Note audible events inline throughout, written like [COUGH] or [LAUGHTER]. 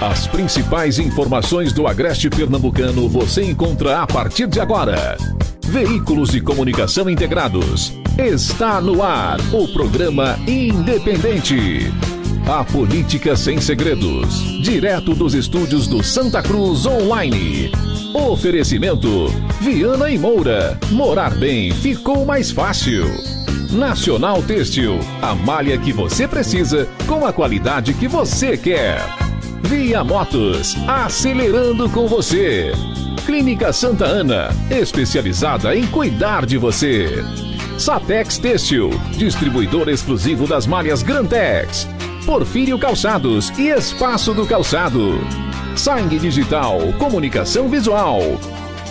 As principais informações do Agreste Pernambucano você encontra a partir de agora. Veículos de comunicação integrados. Está no ar o programa Independente. A política sem segredos. Direto dos estúdios do Santa Cruz Online. Oferecimento: Viana e Moura. Morar bem ficou mais fácil. Nacional Têxtil. A malha que você precisa com a qualidade que você quer. Via Motos. Acelerando com você. Clínica Santa Ana. Especializada em cuidar de você. Satex Têxtil. Distribuidor exclusivo das malhas Grantex. Porfírio Calçados e Espaço do Calçado. Sangue Digital, Comunicação Visual.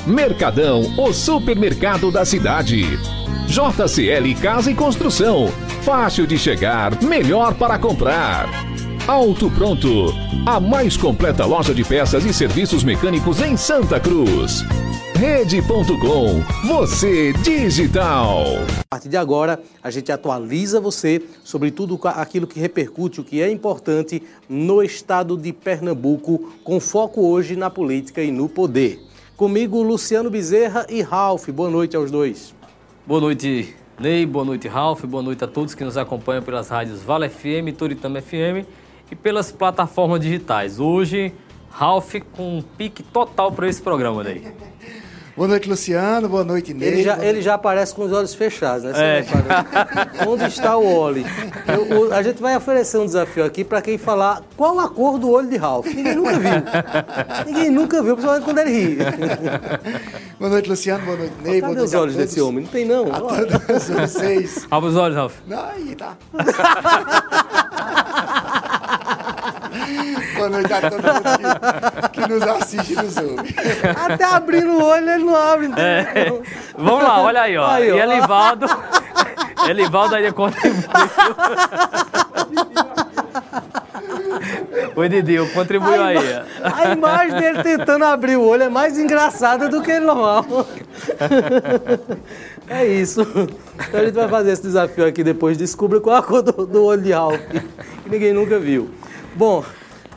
Mercadão, o supermercado da cidade. JCL Casa e Construção. Fácil de chegar, melhor para comprar. Auto Pronto, a mais completa loja de peças e serviços mecânicos em Santa Cruz. Rede.com, você digital. A partir de agora, a gente atualiza você sobre tudo aquilo que repercute, o que é importante no estado de Pernambuco, com foco hoje na política e no poder. Comigo, Luciano Bezerra e Ralph. Boa noite aos dois. Boa noite, Ney. Boa noite, Ralph. Boa noite a todos que nos acompanham pelas rádios Vale FM, Toritama FM e pelas plataformas digitais. Hoje, Ralph com um pique total para esse programa, Ney. [LAUGHS] Boa noite, Luciano. Boa noite, Ney. Ele já, ele já aparece com os olhos fechados, né? É. Onde está o Oli? Eu, a gente vai oferecer um desafio aqui para quem falar qual a cor do olho de Ralph. Ninguém nunca viu. Ninguém nunca viu, principalmente quando ele ri. [LAUGHS] Boa noite, Luciano. Boa noite, Ney. Cadê os olhos desse homem? Não tem, não. A todos vocês. Abre os olhos, Ralph. Aí, tá. [LAUGHS] Boa noite a todo mundo que, que nos assiste e nos ouve. Até abrindo o olho ele não abre. É. Vamos lá, olha aí, ó. Aí, ó. E Elivaldo. Elivaldo ainda contribuiu. Oi, Didi, contribuiu a aí. A imagem dele tentando abrir o olho é mais engraçada do que ele normal. É isso. Então a gente vai fazer esse desafio aqui depois. Descubra qual a cor do, do olho de Ralph, que ninguém nunca viu. Bom,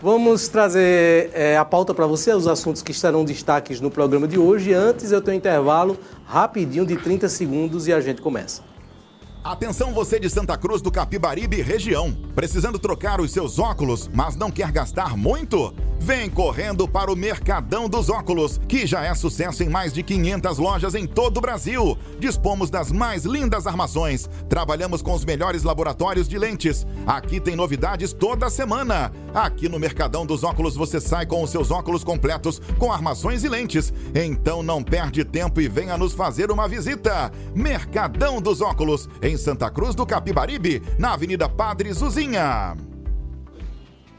vamos trazer é, a pauta para você, os assuntos que estarão destaques no programa de hoje. Antes eu tenho um intervalo rapidinho de 30 segundos e a gente começa. Atenção você de Santa Cruz do Capibaribe região. Precisando trocar os seus óculos, mas não quer gastar muito? Vem correndo para o Mercadão dos Óculos, que já é sucesso em mais de 500 lojas em todo o Brasil. Dispomos das mais lindas armações. Trabalhamos com os melhores laboratórios de lentes. Aqui tem novidades toda semana. Aqui no Mercadão dos Óculos você sai com os seus óculos completos com armações e lentes. Então não perde tempo e venha nos fazer uma visita. Mercadão dos Óculos, em Santa Cruz do Capibaribe, na Avenida Padre Zuzinha.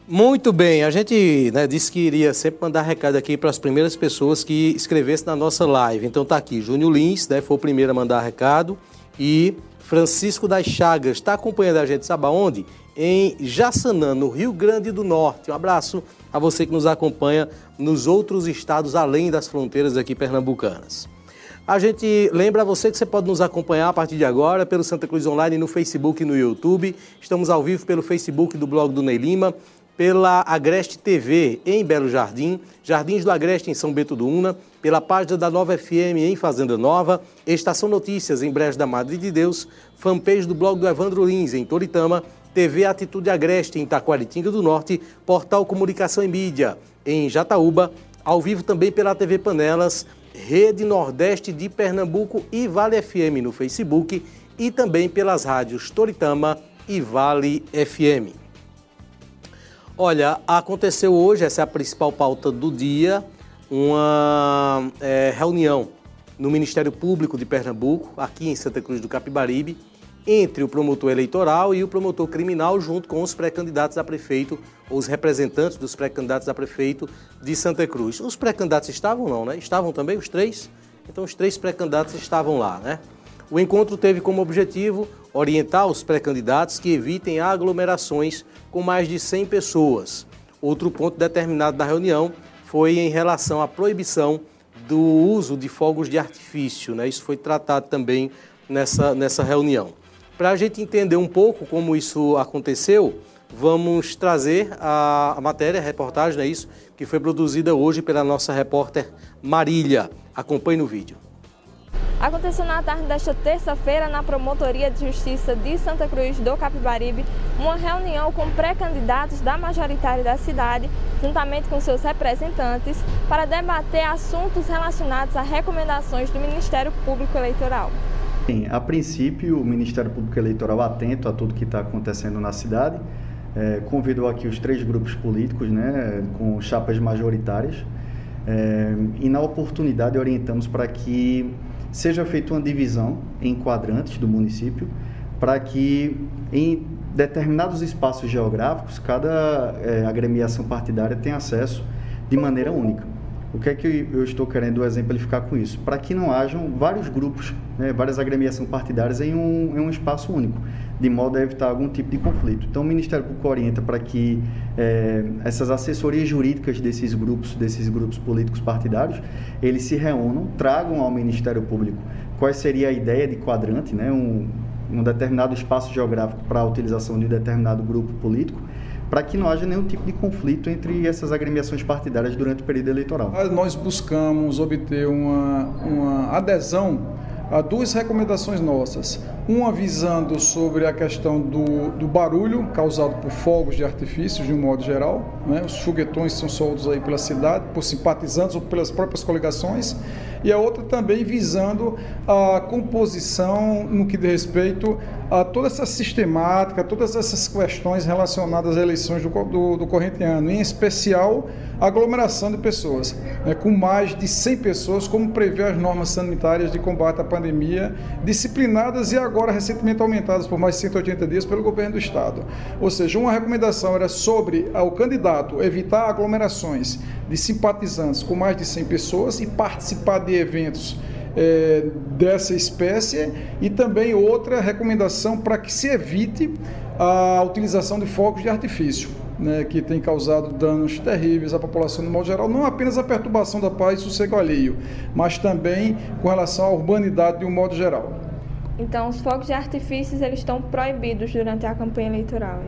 Muito bem, a gente né, disse que iria sempre mandar recado aqui para as primeiras pessoas que escrevessem na nossa live. Então tá aqui, Júnior Lins, né, foi o primeiro a mandar recado, e Francisco das Chagas está acompanhando a gente, sabe aonde? Em Jaçanã, no Rio Grande do Norte. Um abraço a você que nos acompanha nos outros estados além das fronteiras aqui pernambucanas. A gente lembra você que você pode nos acompanhar a partir de agora pelo Santa Cruz Online no Facebook e no YouTube. Estamos ao vivo pelo Facebook do blog do Ney Lima, pela Agreste TV em Belo Jardim, Jardins do Agreste em São Bento do Una, pela página da Nova FM em Fazenda Nova, Estação Notícias em Brejo da Madre de Deus, fanpage do blog do Evandro Lins em Toritama, TV Atitude Agreste em Taquaritinga do Norte, Portal Comunicação e Mídia em Jataúba, ao vivo também pela TV Panelas, Rede Nordeste de Pernambuco e Vale FM no Facebook e também pelas rádios Toritama e Vale FM. Olha, aconteceu hoje, essa é a principal pauta do dia, uma é, reunião no Ministério Público de Pernambuco, aqui em Santa Cruz do Capibaribe, entre o promotor eleitoral e o promotor criminal, junto com os pré-candidatos a prefeito, os representantes dos pré-candidatos a prefeito de Santa Cruz. Os pré-candidatos estavam não, né? Estavam também os três? Então os três pré-candidatos estavam lá, né? O encontro teve como objetivo orientar os pré-candidatos que evitem aglomerações com mais de 100 pessoas. Outro ponto determinado da reunião foi em relação à proibição do uso de fogos de artifício. Né? Isso foi tratado também nessa, nessa reunião. Para a gente entender um pouco como isso aconteceu, vamos trazer a, a matéria, a reportagem, é isso? Que foi produzida hoje pela nossa repórter Marília. Acompanhe no vídeo. Aconteceu na tarde desta terça-feira, na Promotoria de Justiça de Santa Cruz do Capibaribe, uma reunião com pré-candidatos da majoritária da cidade, juntamente com seus representantes, para debater assuntos relacionados a recomendações do Ministério Público Eleitoral. Bem, a princípio, o Ministério Público Eleitoral, atento a tudo que está acontecendo na cidade, é, convidou aqui os três grupos políticos, né, com chapas majoritárias, é, e na oportunidade orientamos para que seja feita uma divisão em quadrantes do município para que em determinados espaços geográficos cada é, agremiação partidária tenha acesso de maneira única. O que é que eu estou querendo exemplificar com isso? Para que não hajam vários grupos, né, várias agremiações partidárias em um, em um espaço único, de modo a evitar algum tipo de conflito. Então, o Ministério Público orienta para que é, essas assessorias jurídicas desses grupos, desses grupos políticos partidários, eles se reúnam, tragam ao Ministério Público qual seria a ideia de quadrante, né, um, um determinado espaço geográfico para a utilização de um determinado grupo político, para que não haja nenhum tipo de conflito entre essas agremiações partidárias durante o período eleitoral. Nós buscamos obter uma, uma adesão a duas recomendações nossas. Uma visando sobre a questão do, do barulho causado por fogos de artifícios, de um modo geral. Né? Os foguetões são soltos aí pela cidade, por simpatizantes ou pelas próprias coligações. E a outra também visando a composição no que diz respeito a toda essa sistemática, todas essas questões relacionadas às eleições do, do, do corrente ano, em especial a aglomeração de pessoas, né? com mais de 100 pessoas, como prevê as normas sanitárias de combate à pandemia, disciplinadas e agora recentemente aumentadas por mais de 180 dias pelo governo do Estado. Ou seja, uma recomendação era sobre ao candidato evitar aglomerações de simpatizantes com mais de 100 pessoas e participar de eventos é, dessa espécie e também outra recomendação para que se evite a utilização de fogos de artifício. Né, que tem causado danos terríveis à população no modo geral, não apenas a perturbação da paz e sossego alheio, mas também com relação à urbanidade de um modo geral. Então, os fogos de artifícios eles estão proibidos durante a campanha eleitoral,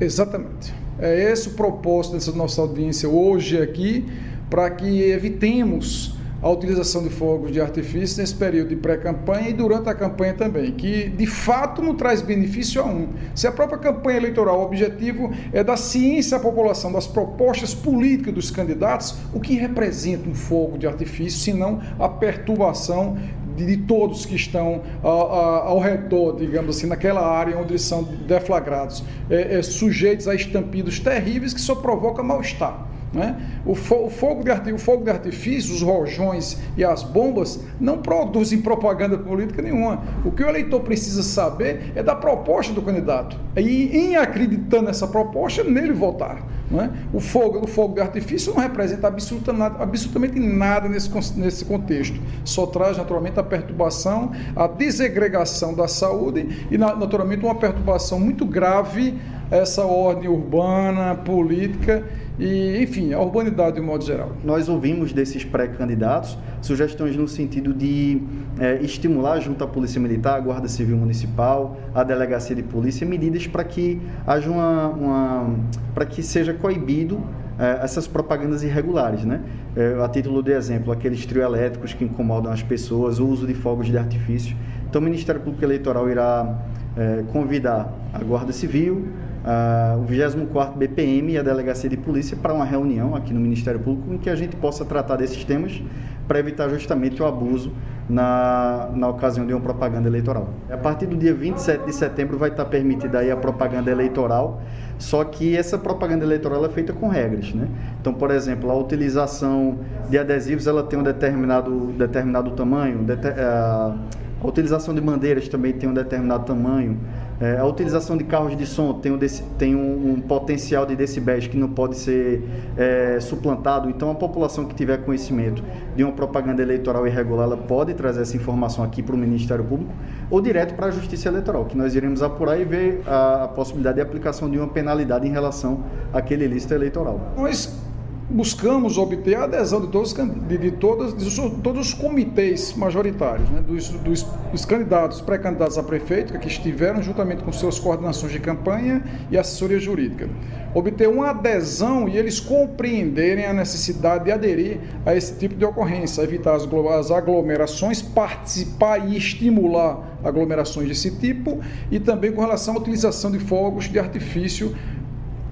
é? Exatamente. É esse o propósito dessa nossa audiência hoje aqui, para que evitemos a utilização de fogos de artifício nesse período de pré-campanha e durante a campanha também, que de fato não traz benefício a um. Se a própria campanha eleitoral, o objetivo é dar ciência à população das propostas políticas dos candidatos, o que representa um fogo de artifício, senão a perturbação de, de, todos que estão ao redor, digamos assim, naquela área onde eles são deflagrados, é, é, sujeitos a estampidos terríveis que só provocam mal-estar. Né? O, fo o, fogo de o fogo de artifício, os rojões e as bombas não produzem propaganda política nenhuma. O que o eleitor precisa saber é da proposta do candidato. E, em acreditando nessa proposta, nele votar. Né? O, fogo, o fogo de artifício não representa absoluta nada, absolutamente nada nesse, nesse contexto. Só traz, naturalmente, a perturbação, a desegregação da saúde e, naturalmente, uma perturbação muito grave essa ordem urbana, política e, enfim, a urbanidade de um modo geral. Nós ouvimos desses pré-candidatos sugestões no sentido de é, estimular junto à Polícia Militar, a Guarda Civil Municipal, a Delegacia de Polícia, medidas para que haja uma, uma para que seja coibido é, essas propagandas irregulares, né? É, a título de exemplo, aqueles trio elétricos que incomodam as pessoas, o uso de fogos de artifício. Então, o Ministério Público Eleitoral irá é, convidar a Guarda Civil, uh, o 24 BPM e a Delegacia de Polícia para uma reunião aqui no Ministério Público em que a gente possa tratar desses temas para evitar justamente o abuso na, na ocasião de uma propaganda eleitoral. A partir do dia 27 de setembro vai estar permitida aí a propaganda eleitoral, só que essa propaganda eleitoral é feita com regras, né? Então, por exemplo, a utilização de adesivos ela tem um determinado, determinado tamanho, a, a utilização de bandeiras também tem um determinado tamanho, é, a utilização de carros de som tem um, tem um, um potencial de decibéis que não pode ser é, suplantado. Então, a população que tiver conhecimento de uma propaganda eleitoral irregular, ela pode trazer essa informação aqui para o Ministério Público ou direto para a Justiça Eleitoral, que nós iremos apurar e ver a, a possibilidade de aplicação de uma penalidade em relação àquele lista eleitoral. Nós buscamos obter a adesão de todos, de, de todas, de todos os comitês majoritários, né, dos, dos, dos candidatos, pré-candidatos a prefeito, que estiveram juntamente com suas coordenações de campanha e assessoria jurídica. Obter uma adesão e eles compreenderem a necessidade de aderir a esse tipo de ocorrência, evitar as, as aglomerações, participar e estimular aglomerações desse tipo e também com relação à utilização de fogos de artifício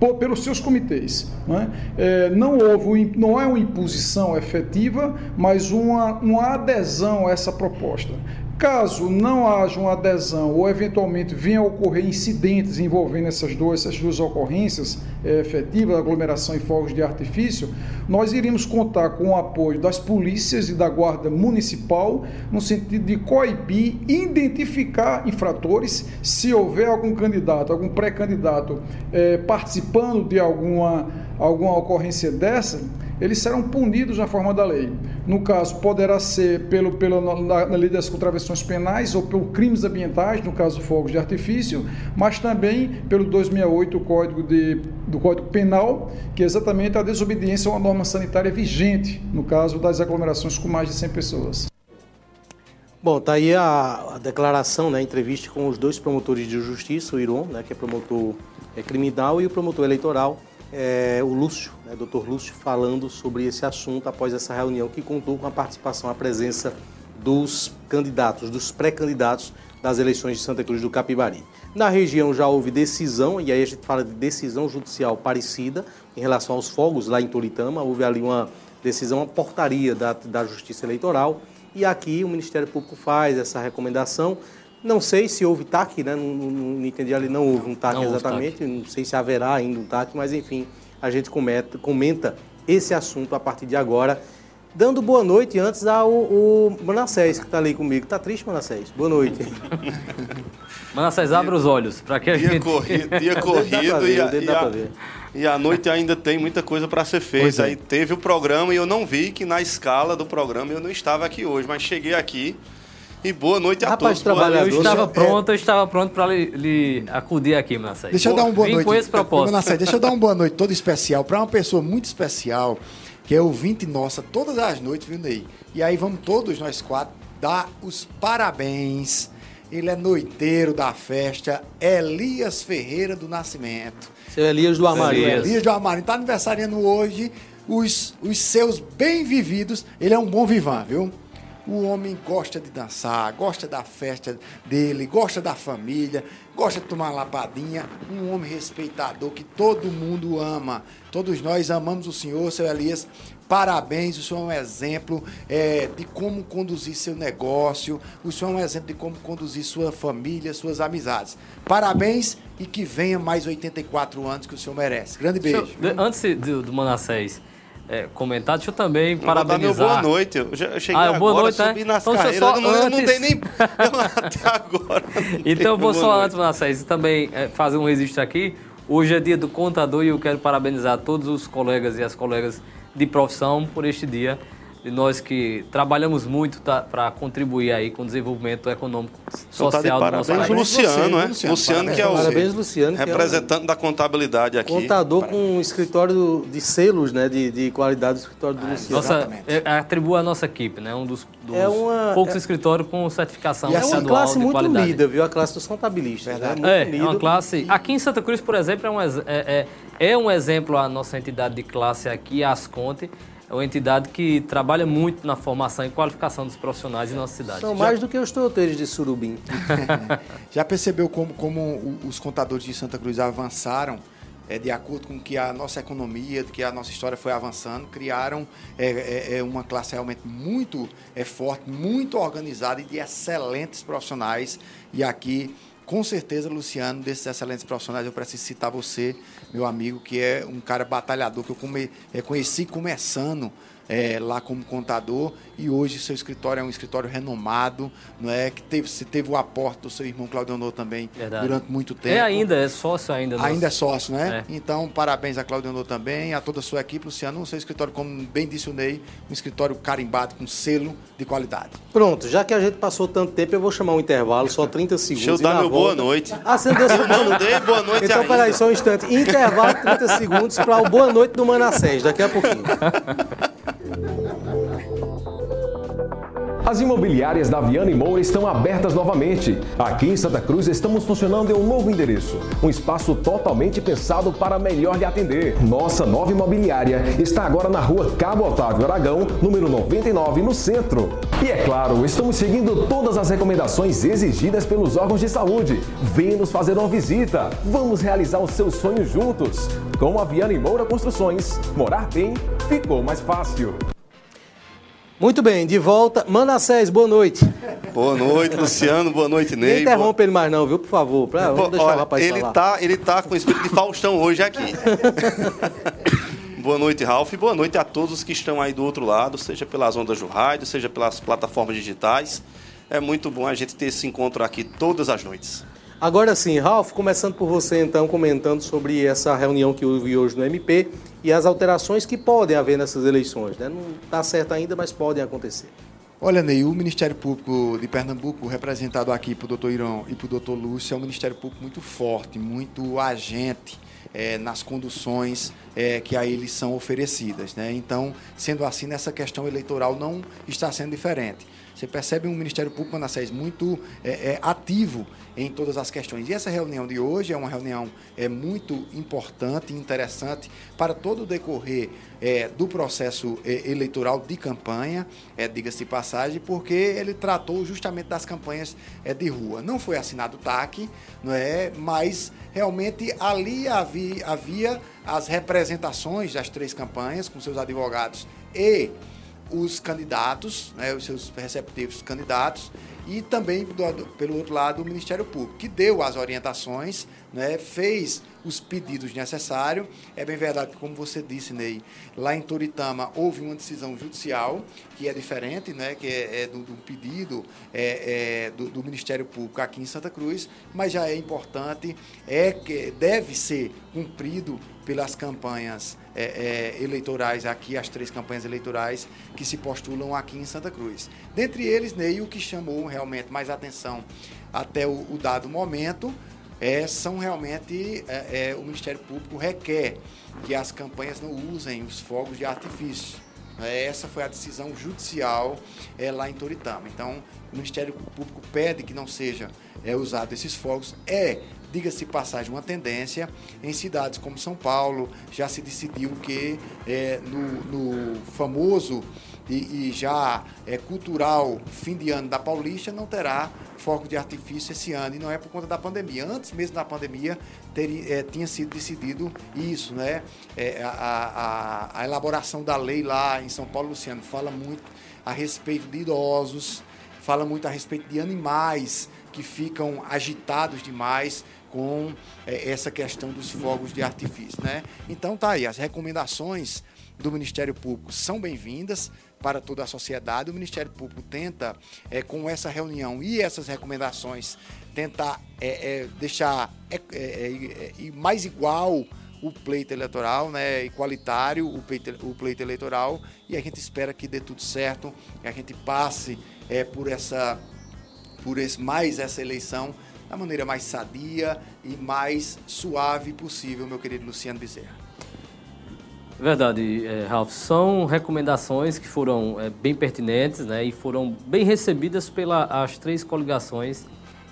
por, pelos seus comitês. Não, é? É, não houve, não é uma imposição efetiva, mas uma, uma adesão a essa proposta. Caso não haja uma adesão ou eventualmente venha a ocorrer incidentes envolvendo essas duas, essas duas ocorrências é, efetivas, aglomeração e fogos de artifício, nós iríamos contar com o apoio das polícias e da Guarda Municipal no sentido de coibir, identificar infratores, se houver algum candidato, algum pré-candidato é, participando de alguma, alguma ocorrência dessa, eles serão punidos na forma da lei. No caso, poderá ser pelo, pelo, na, na lei das contravenções penais ou por crimes ambientais, no caso fogos de artifício, mas também pelo 268 do Código, de, do Código Penal, que é exatamente a desobediência a uma norma sanitária vigente, no caso das aglomerações com mais de 100 pessoas. Bom, tá aí a, a declaração, né, a entrevista com os dois promotores de justiça, o Iron, né, que é promotor é, criminal, e o promotor eleitoral, é, o Lúcio, né, doutor Lúcio, falando sobre esse assunto após essa reunião que contou com a participação, a presença dos candidatos, dos pré-candidatos das eleições de Santa Cruz do Capibari. Na região já houve decisão, e aí a gente fala de decisão judicial parecida em relação aos fogos lá em Toritama. Houve ali uma decisão, uma portaria da, da Justiça Eleitoral, e aqui o Ministério Público faz essa recomendação. Não sei se houve TAC, né? Não, não, não entendi ali, não houve um TAC não exatamente. TAC. Não sei se haverá ainda um TAC, mas enfim, a gente comenta, comenta esse assunto a partir de agora. Dando boa noite antes ao, ao Manassés, que está ali comigo. Tá triste, Manassés? Boa noite. [LAUGHS] Manassés, abre os olhos. para que a dia gente... corrido, [LAUGHS] dia corrido ver, e, a, e, a, e a noite ainda tem muita coisa para ser feita. É. Aí teve o programa e eu não vi que na escala do programa eu não estava aqui hoje, mas cheguei aqui e boa noite a Rapaz, todos. Eu estava pronto, eu estava pronto para lhe, lhe, acudir aqui, Manassés. Deixa eu dar uma boa Vim noite. com esse propósito. Manassés, deixa eu dar uma boa noite toda especial para uma pessoa muito especial, que é ouvinte nossa todas as noites, viu, Ney? E aí vamos todos nós quatro dar os parabéns. Ele é noiteiro da festa, Elias Ferreira do Nascimento. Seu Elias do Armarinho. Elias, Elias do Armarinho. Está aniversariando hoje os, os seus bem-vividos. Ele é um bom vivan, viu? O homem gosta de dançar, gosta da festa dele, gosta da família, gosta de tomar lapadinha. Um homem respeitador que todo mundo ama. Todos nós amamos o senhor, seu Elias. Parabéns, o senhor é um exemplo é, de como conduzir seu negócio, o senhor é um exemplo de como conduzir sua família, suas amizades. Parabéns e que venha mais 84 anos que o senhor merece. Grande beijo. Senhor, antes do, do Manassés, é, comentar. Deixa eu também Vou parabenizar. Meu boa noite. Eu, já, eu cheguei ah, boa agora, noite, subi né? nas então, carreiras. Só não, antes... não tem nem... [LAUGHS] até agora. Então eu vou só noite. antes, Manassés, também é, fazer um registro aqui. Hoje é dia do contador e eu quero parabenizar todos os colegas e as colegas de profissão por este dia de nós que trabalhamos muito tá, para contribuir aí com o desenvolvimento econômico social tá do nosso país. Luciano, é? Luciano, Luciano que é o parabéns, Luciano, representante é da contabilidade aqui. Contador com um escritório de selos, né, de, de qualidade do escritório do é, Luciano. Nossa, é, atribua a nossa equipe, né, um dos, dos é uma, poucos é, escritórios com certificação e estadual é uma classe muito qualidade. unida, viu? A classe dos contabilistas. Né? É, é uma classe... Aqui em Santa Cruz, por exemplo, é um, é, é um exemplo a nossa entidade de classe aqui, a Asconte, é uma entidade que trabalha muito na formação e qualificação dos profissionais em nossa cidade. São mais Já... do que os touteiros de Surubim. [LAUGHS] Já percebeu como, como os contadores de Santa Cruz avançaram é, de acordo com que a nossa economia, que a nossa história foi avançando, criaram é, é, é, uma classe realmente muito é, forte, muito organizada e de excelentes profissionais. E aqui com certeza, Luciano, desses excelentes profissionais, eu preciso citar você, meu amigo, que é um cara batalhador que eu come, começando é, lá como contador e hoje seu escritório é um escritório renomado, não é? Que teve, você teve o aporte do seu irmão Claudionor também Verdade. durante muito tempo. É ainda, é sócio ainda. Nosso... Ainda é sócio, né? É. Então, parabéns a Claudionor também, a toda a sua equipe, Luciano. O seu escritório, como bem disse o Ney, um escritório carimbado com selo de qualidade. Pronto, já que a gente passou tanto tempo, eu vou chamar um intervalo, só 30 segundos. Deixa eu dar meu volta... boa noite. Ah, você não deu Eu não dei boa noite Então, peraí, só um instante. Intervalo de 30 segundos para o boa noite do Manassés, daqui a pouquinho. As imobiliárias da Viana e Moura estão abertas novamente. Aqui em Santa Cruz estamos funcionando em um novo endereço, um espaço totalmente pensado para melhor lhe atender. Nossa nova imobiliária está agora na rua Cabo Otávio Aragão, número 99, no centro. E é claro, estamos seguindo todas as recomendações exigidas pelos órgãos de saúde. Venha nos fazer uma visita. Vamos realizar os seus sonhos juntos. Com a Viana e Moura Construções, morar bem ficou mais fácil. Muito bem, de volta. Manassés, boa noite. Boa noite, Luciano. Boa noite, Ney. Não interrompa ele mais não, viu? Por favor. Pra, vamos Pô, deixar olha, o rapaz ele falar. tá, ele tá com o espírito de Faustão hoje aqui. [LAUGHS] boa noite, Ralf. Boa noite a todos os que estão aí do outro lado, seja pelas ondas do rádio, seja pelas plataformas digitais. É muito bom a gente ter esse encontro aqui todas as noites. Agora sim, Ralf, começando por você então, comentando sobre essa reunião que houve hoje no MP e as alterações que podem haver nessas eleições. Né? Não está certo ainda, mas podem acontecer. Olha, Ney, o Ministério Público de Pernambuco, representado aqui por doutor Irão e por doutor Lúcio, é um Ministério Público muito forte, muito agente é, nas conduções é, que a eles são oferecidas. Né? Então, sendo assim, nessa questão eleitoral não está sendo diferente. Você percebe um Ministério Público, Manassés, muito é, é, ativo em todas as questões. E essa reunião de hoje é uma reunião é, muito importante e interessante para todo o decorrer é, do processo é, eleitoral de campanha, é, diga-se passagem, porque ele tratou justamente das campanhas é, de rua. Não foi assinado o TAC, não é? mas realmente ali havia, havia as representações das três campanhas com seus advogados e os candidatos, né, os seus receptivos candidatos, e também, do, pelo outro lado, o Ministério Público, que deu as orientações, né, fez os pedidos necessários. É bem verdade que, como você disse, Ney, lá em Toritama houve uma decisão judicial, que é diferente, né, que é, é do, do, pedido é, é, do, do, Ministério Público aqui em Santa Cruz, mas já é importante, é que deve ser cumprido pelas campanhas é, é, eleitorais aqui, as três campanhas eleitorais que se postulam aqui em Santa Cruz. Dentre eles, Ney, o que chamou realmente mais atenção até o, o dado momento é, são realmente é, o Ministério Público requer que as campanhas não usem os fogos de artifício. Essa foi a decisão judicial é, lá em Toritama. Então, o Ministério Público pede que não seja é, usado esses fogos. É diga-se passagem, uma tendência em cidades como São Paulo, já se decidiu que é, no, no, famoso e, e, já é, cultural fim de ano da Paulista não terá fogo de artifício esse ano, e não é por conta da pandemia. Antes mesmo da pandemia, teria, é, tinha sido decidido isso, né? É, a, a, a elaboração da lei lá em São Paulo, Luciano, fala muito a respeito de idosos, fala muito a respeito de animais que ficam agitados demais com é, essa questão dos fogos de artifício, né? Então tá aí, as recomendações do Ministério Público são bem-vindas para toda a sociedade. O Ministério Público tenta, é, com essa reunião e essas recomendações, tentar é, é, deixar mais igual o pleito eleitoral, né, igualitário o pleito, o pleito eleitoral, e a gente espera que dê tudo certo, que a gente passe por essa por esse, mais essa eleição da maneira mais sadia e mais suave possível, meu querido Luciano Bezerra. Verdade, é, Ralf. São recomendações que foram é, bem pertinentes né, e foram bem recebidas pelas três coligações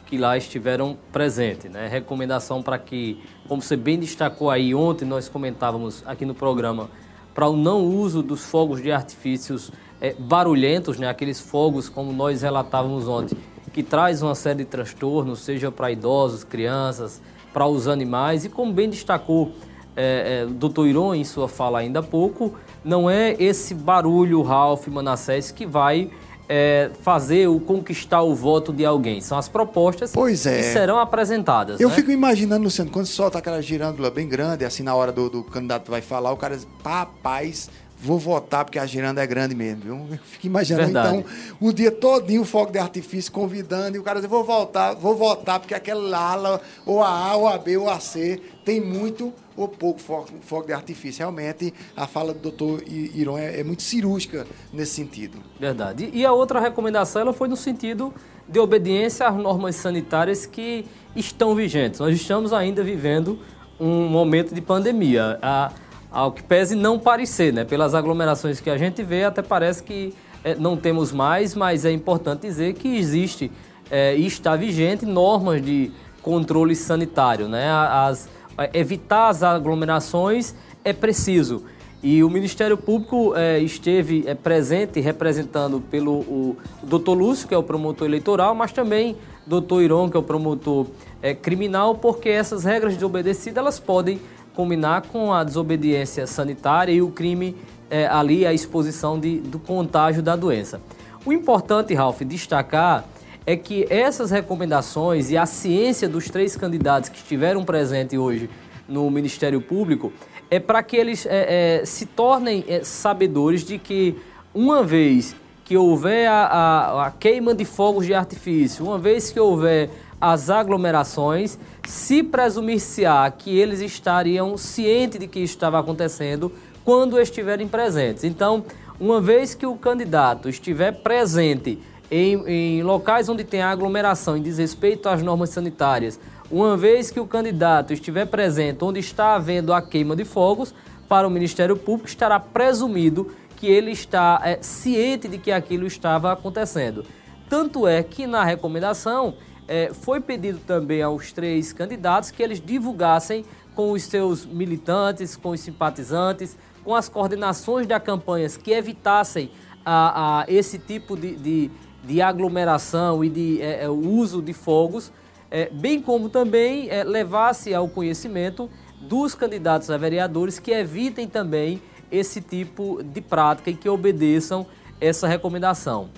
que lá estiveram presentes. Né? Recomendação para que, como você bem destacou aí, ontem nós comentávamos aqui no programa, para o não uso dos fogos de artifícios é, barulhentos, né? aqueles fogos como nós relatávamos ontem, que traz uma série de transtornos, seja para idosos, crianças, para os animais, e como bem destacou é, é, o doutor Iron em sua fala ainda há pouco, não é esse barulho, Ralph Manassés, que vai é, fazer o conquistar o voto de alguém. São as propostas pois é. que serão apresentadas. Eu né? fico imaginando, Luciano, quando solta aquela girândula bem grande, assim na hora do, do candidato vai falar, o cara diz, rapaz, vou votar porque a giranda é grande mesmo, viu? Eu fico imaginando, Verdade. então, um dia todinho o fogo de artifício convidando e o cara diz, vou voltar, vou votar porque aquela ala, ou a A, ou a B, ou a C, tem muito ou pouco fogo, fogo de artifício. Realmente, a fala do doutor Iron é, é, muito cirúrgica nesse sentido. Verdade. E a outra recomendação ela foi no sentido de obediência às normas sanitárias que estão vigentes. Nós estamos ainda vivendo um momento de pandemia. A, ao que pese não parecer, né? Pelas aglomerações que a gente vê, até parece que é, não temos mais, mas é importante dizer que existe é, e está vigente normas de controle sanitário, né? As, evitar as aglomerações é preciso. E o Ministério Público é, esteve é, presente representando pelo o, doutor Lúcio, que é o promotor eleitoral, mas também doutor Iron, que é o promotor é, criminal, porque essas regras de obedecida elas podem combinar com a desobediência sanitária e o crime é, ali, a exposição de, do contágio da doença. O importante, Ralph, destacar é que essas recomendações e a ciência dos três candidatos que estiveram presentes hoje no Ministério Público é para que eles é, é, se tornem sabedores de que, uma vez que houver a, a, a queima de fogos de artifício, uma vez que houver as aglomerações, se presumir-se-á que eles estariam cientes de que estava acontecendo quando estiverem presentes. Então, uma vez que o candidato estiver presente em, em locais onde tem aglomeração em desrespeito às normas sanitárias, uma vez que o candidato estiver presente onde está havendo a queima de fogos, para o Ministério Público estará presumido que ele está é, ciente de que aquilo estava acontecendo. Tanto é que na recomendação é, foi pedido também aos três candidatos que eles divulgassem com os seus militantes, com os simpatizantes, com as coordenações da campanha que evitassem a, a esse tipo de, de, de, aglomeração e de é, é uso de fogos, é, bem como também é, levasse ao conhecimento dos candidatos a vereadores que evitem também esse tipo de prática e que obedeçam essa recomendação.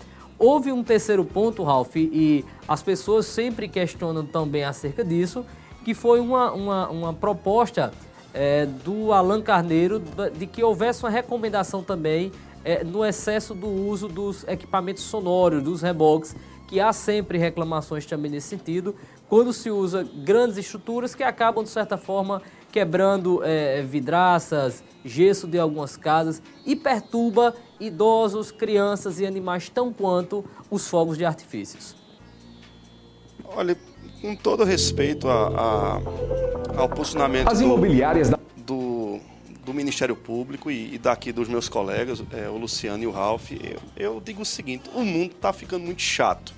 Houve um terceiro ponto, Ralph, e as pessoas sempre questionam também acerca disso, que foi uma, uma, uma proposta é, do Alan Carneiro de que houvesse uma recomendação também é, no excesso do uso dos equipamentos sonoros, dos reboques, que há sempre reclamações também nesse sentido, quando se usa grandes estruturas que acabam, de certa forma, quebrando é, vidraças, gesso de algumas casas e perturba idosos, crianças e animais tão quanto os fogos de artifícios. Olha, com todo respeito a, a, ao posicionamento As imobiliárias do, do, do Ministério Público e, e, daqui dos meus colegas, é, o Luciano e o Ralph, eu, eu digo o seguinte, o mundo está ficando muito chato.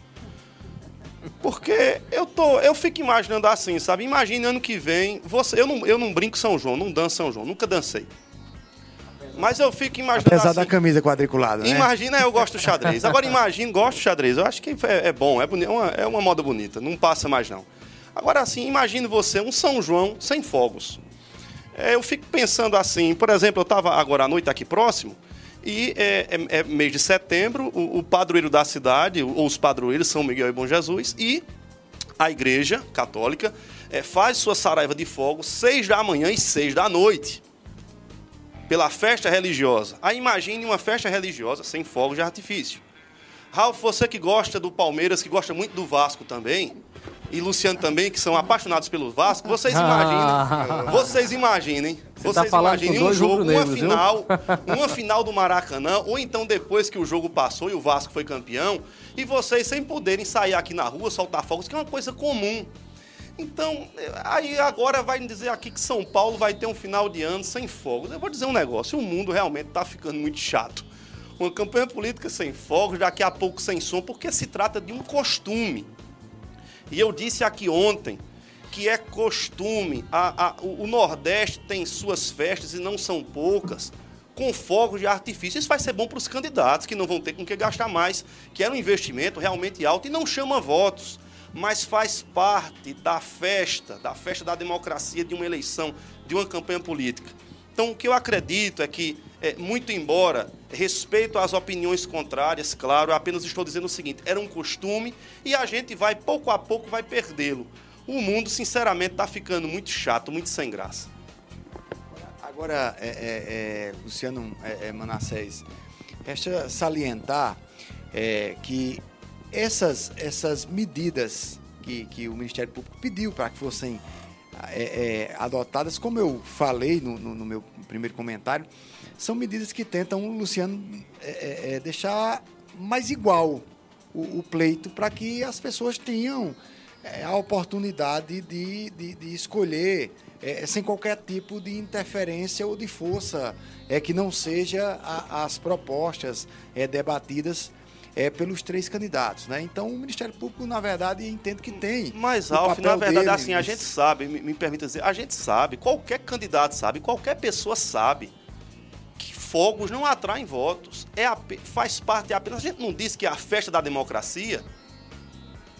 Porque eu tô, eu fico imaginando assim, sabe? Imagina ano que vem, você, eu não, eu não brinco São João, não danço São João, nunca dancei. Mas eu fico imaginando Apesar assim, da camisa quadriculada, né? Imagina, eu gosto do xadrez. Agora imagina, gosto do xadrez. Eu acho que é, é bom, é, é, uma, é uma moda bonita, não passa mais não. Agora assim, imagine você um São João sem fogos. É, eu fico pensando assim, por exemplo, eu estava agora à noite aqui próximo, e é, é, é mês de setembro, o, o, padroeiro da cidade, ou os padroeiros, São Miguel e Bom Jesus, e a igreja católica é, faz sua saraiva de fogo seis da manhã e seis da noite. Pela festa religiosa. Aí imagine uma festa religiosa sem fogos de artifício. Ralf, você que gosta do Palmeiras, que gosta muito do Vasco também, e Luciano também, que são apaixonados pelo Vasco, vocês [LAUGHS] imaginem. Ah. Vocês imaginem. Você tá vocês tá imaginem um jogo, uma final, [LAUGHS] uma final do Maracanã, ou então depois que o jogo passou e o Vasco foi campeão, e vocês sem poderem sair aqui na rua, soltar fogos, que é uma coisa comum. Então, aí agora vai dizer aqui que São Paulo vai ter um final de ano sem fogos. Eu vou dizer um negócio, o mundo realmente está ficando muito chato. Uma campanha política sem fogos, daqui a pouco sem som, porque se trata de um costume. E eu disse aqui ontem que é costume, a, a, o Nordeste tem suas festas e não são poucas, com fogos de artifício. Isso vai ser bom para os candidatos, que não vão ter com que gastar mais, que é um investimento realmente alto e não chama votos, mas faz parte da festa, da festa da democracia de uma eleição, de uma campanha política. Então, o que eu acredito é que, é, muito embora respeito às opiniões contrárias, claro, eu apenas estou dizendo o seguinte: era um costume e a gente vai, pouco a pouco, vai perdê-lo. O mundo, sinceramente, está ficando muito chato, muito sem graça. Agora, é, é, é, Luciano é, é Manassés, resta salientar que essas, essas medidas que, que o Ministério Público pediu para que fossem é, é, adotadas, como eu falei no, no, no, meu primeiro comentário, são medidas que tentam, Luciano, é, é, deixar mais igual o, o pleito para que as pessoas tenham a oportunidade de, de, de escolher é, sem qualquer tipo de interferência ou de força é, que não seja a, as propostas é, debatidas é, pelos três candidatos. Né? Então, o Ministério Público, na verdade, entende que tem. Mas, Alf, na verdade, assim, a gente sabe, me, me permita dizer, a gente sabe, qualquer candidato sabe, qualquer pessoa sabe que fogos não atraem votos. É a, faz parte apenas. A gente não disse que é a festa da democracia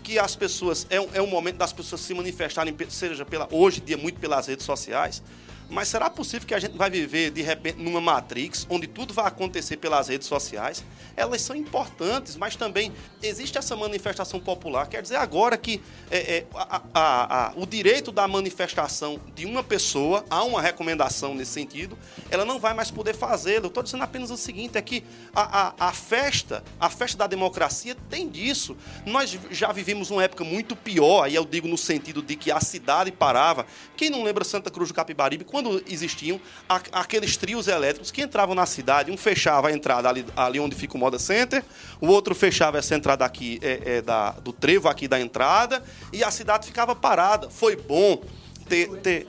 que as pessoas é um, é um momento das pessoas se manifestarem, seja pela, hoje em dia muito pelas redes sociais, mas será possível que a gente vai viver, de repente, numa Matrix, onde tudo vai acontecer pelas redes sociais? Elas são importantes, mas também existe essa manifestação popular. Quer dizer, agora que é, é, a, a, a, o direito da manifestação de uma pessoa, há uma recomendação nesse sentido, ela não vai mais poder fazê-lo. Estou dizendo apenas o seguinte: é que a, a festa, a festa da democracia tem disso. Nós já vivemos uma época muito pior, aí eu digo no sentido de que a cidade parava. Quem não lembra Santa Cruz do Capibaribe? Quando existiam aqueles trios elétricos que entravam na cidade, um fechava a entrada ali, ali onde fica o Moda Center, o outro fechava essa entrada aqui é, é, da, do trevo aqui da entrada, e a cidade ficava parada. Foi bom ter. ter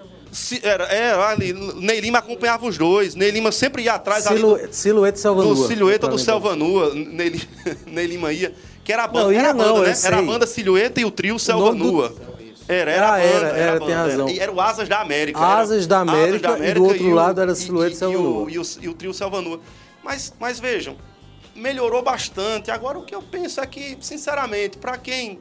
era, era ali, Ney Lima acompanhava os dois. Ney Lima sempre ia atrás Silu, ali do, Silhueta Selvanua. Do Silhueta do Selvanua. Ney, [LAUGHS] Ney Lima ia. Que era a banda, não, era, a banda, não, né? era a banda Silhueta e o trio Selvanua. Era, era, ah, era, banda, era, era, tem razão. E era o Asas da América. Asas, da América, Asas da América, e do outro e lado era Silhueta Selvanua. E, o, e o trio Selvanua. Mas, mas vejam, melhorou bastante. Agora, o que eu penso é que, sinceramente, para quem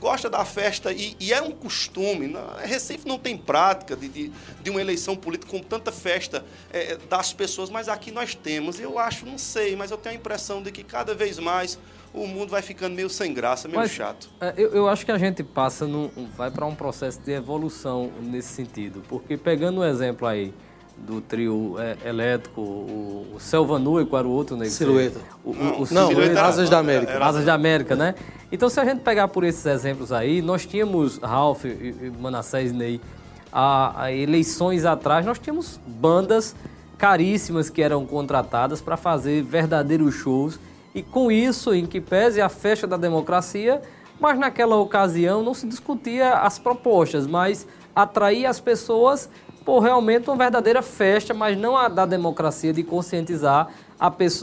gosta da festa e, e, é um costume. Né? Recife não tem prática de, de, de uma eleição política com tanta festa é, das pessoas, mas aqui nós temos. Eu acho, não sei, mas eu tenho a impressão de que cada vez mais o mundo vai ficando meio sem graça, meio Mas, chato. É, eu, eu, acho que a gente passa, no, vai para um processo de evolução nesse sentido. Porque pegando um exemplo aí do trio é, elétrico, o, o Selva Nua e qual era o outro, né? Silhueta. O, o, o não, Silhueta Asas da América. Era, Asas da América, né? Então, se a gente pegar por esses exemplos aí, nós tínhamos, Ralph e Manassés Ney, a, a eleições atrás, nós tínhamos bandas caríssimas que eram contratadas para fazer verdadeiros shows e com isso, em que pese a festa da democracia, mas naquela ocasião não se discutia as propostas, mas atrair as pessoas por realmente uma verdadeira festa, mas não a da democracia, de conscientizar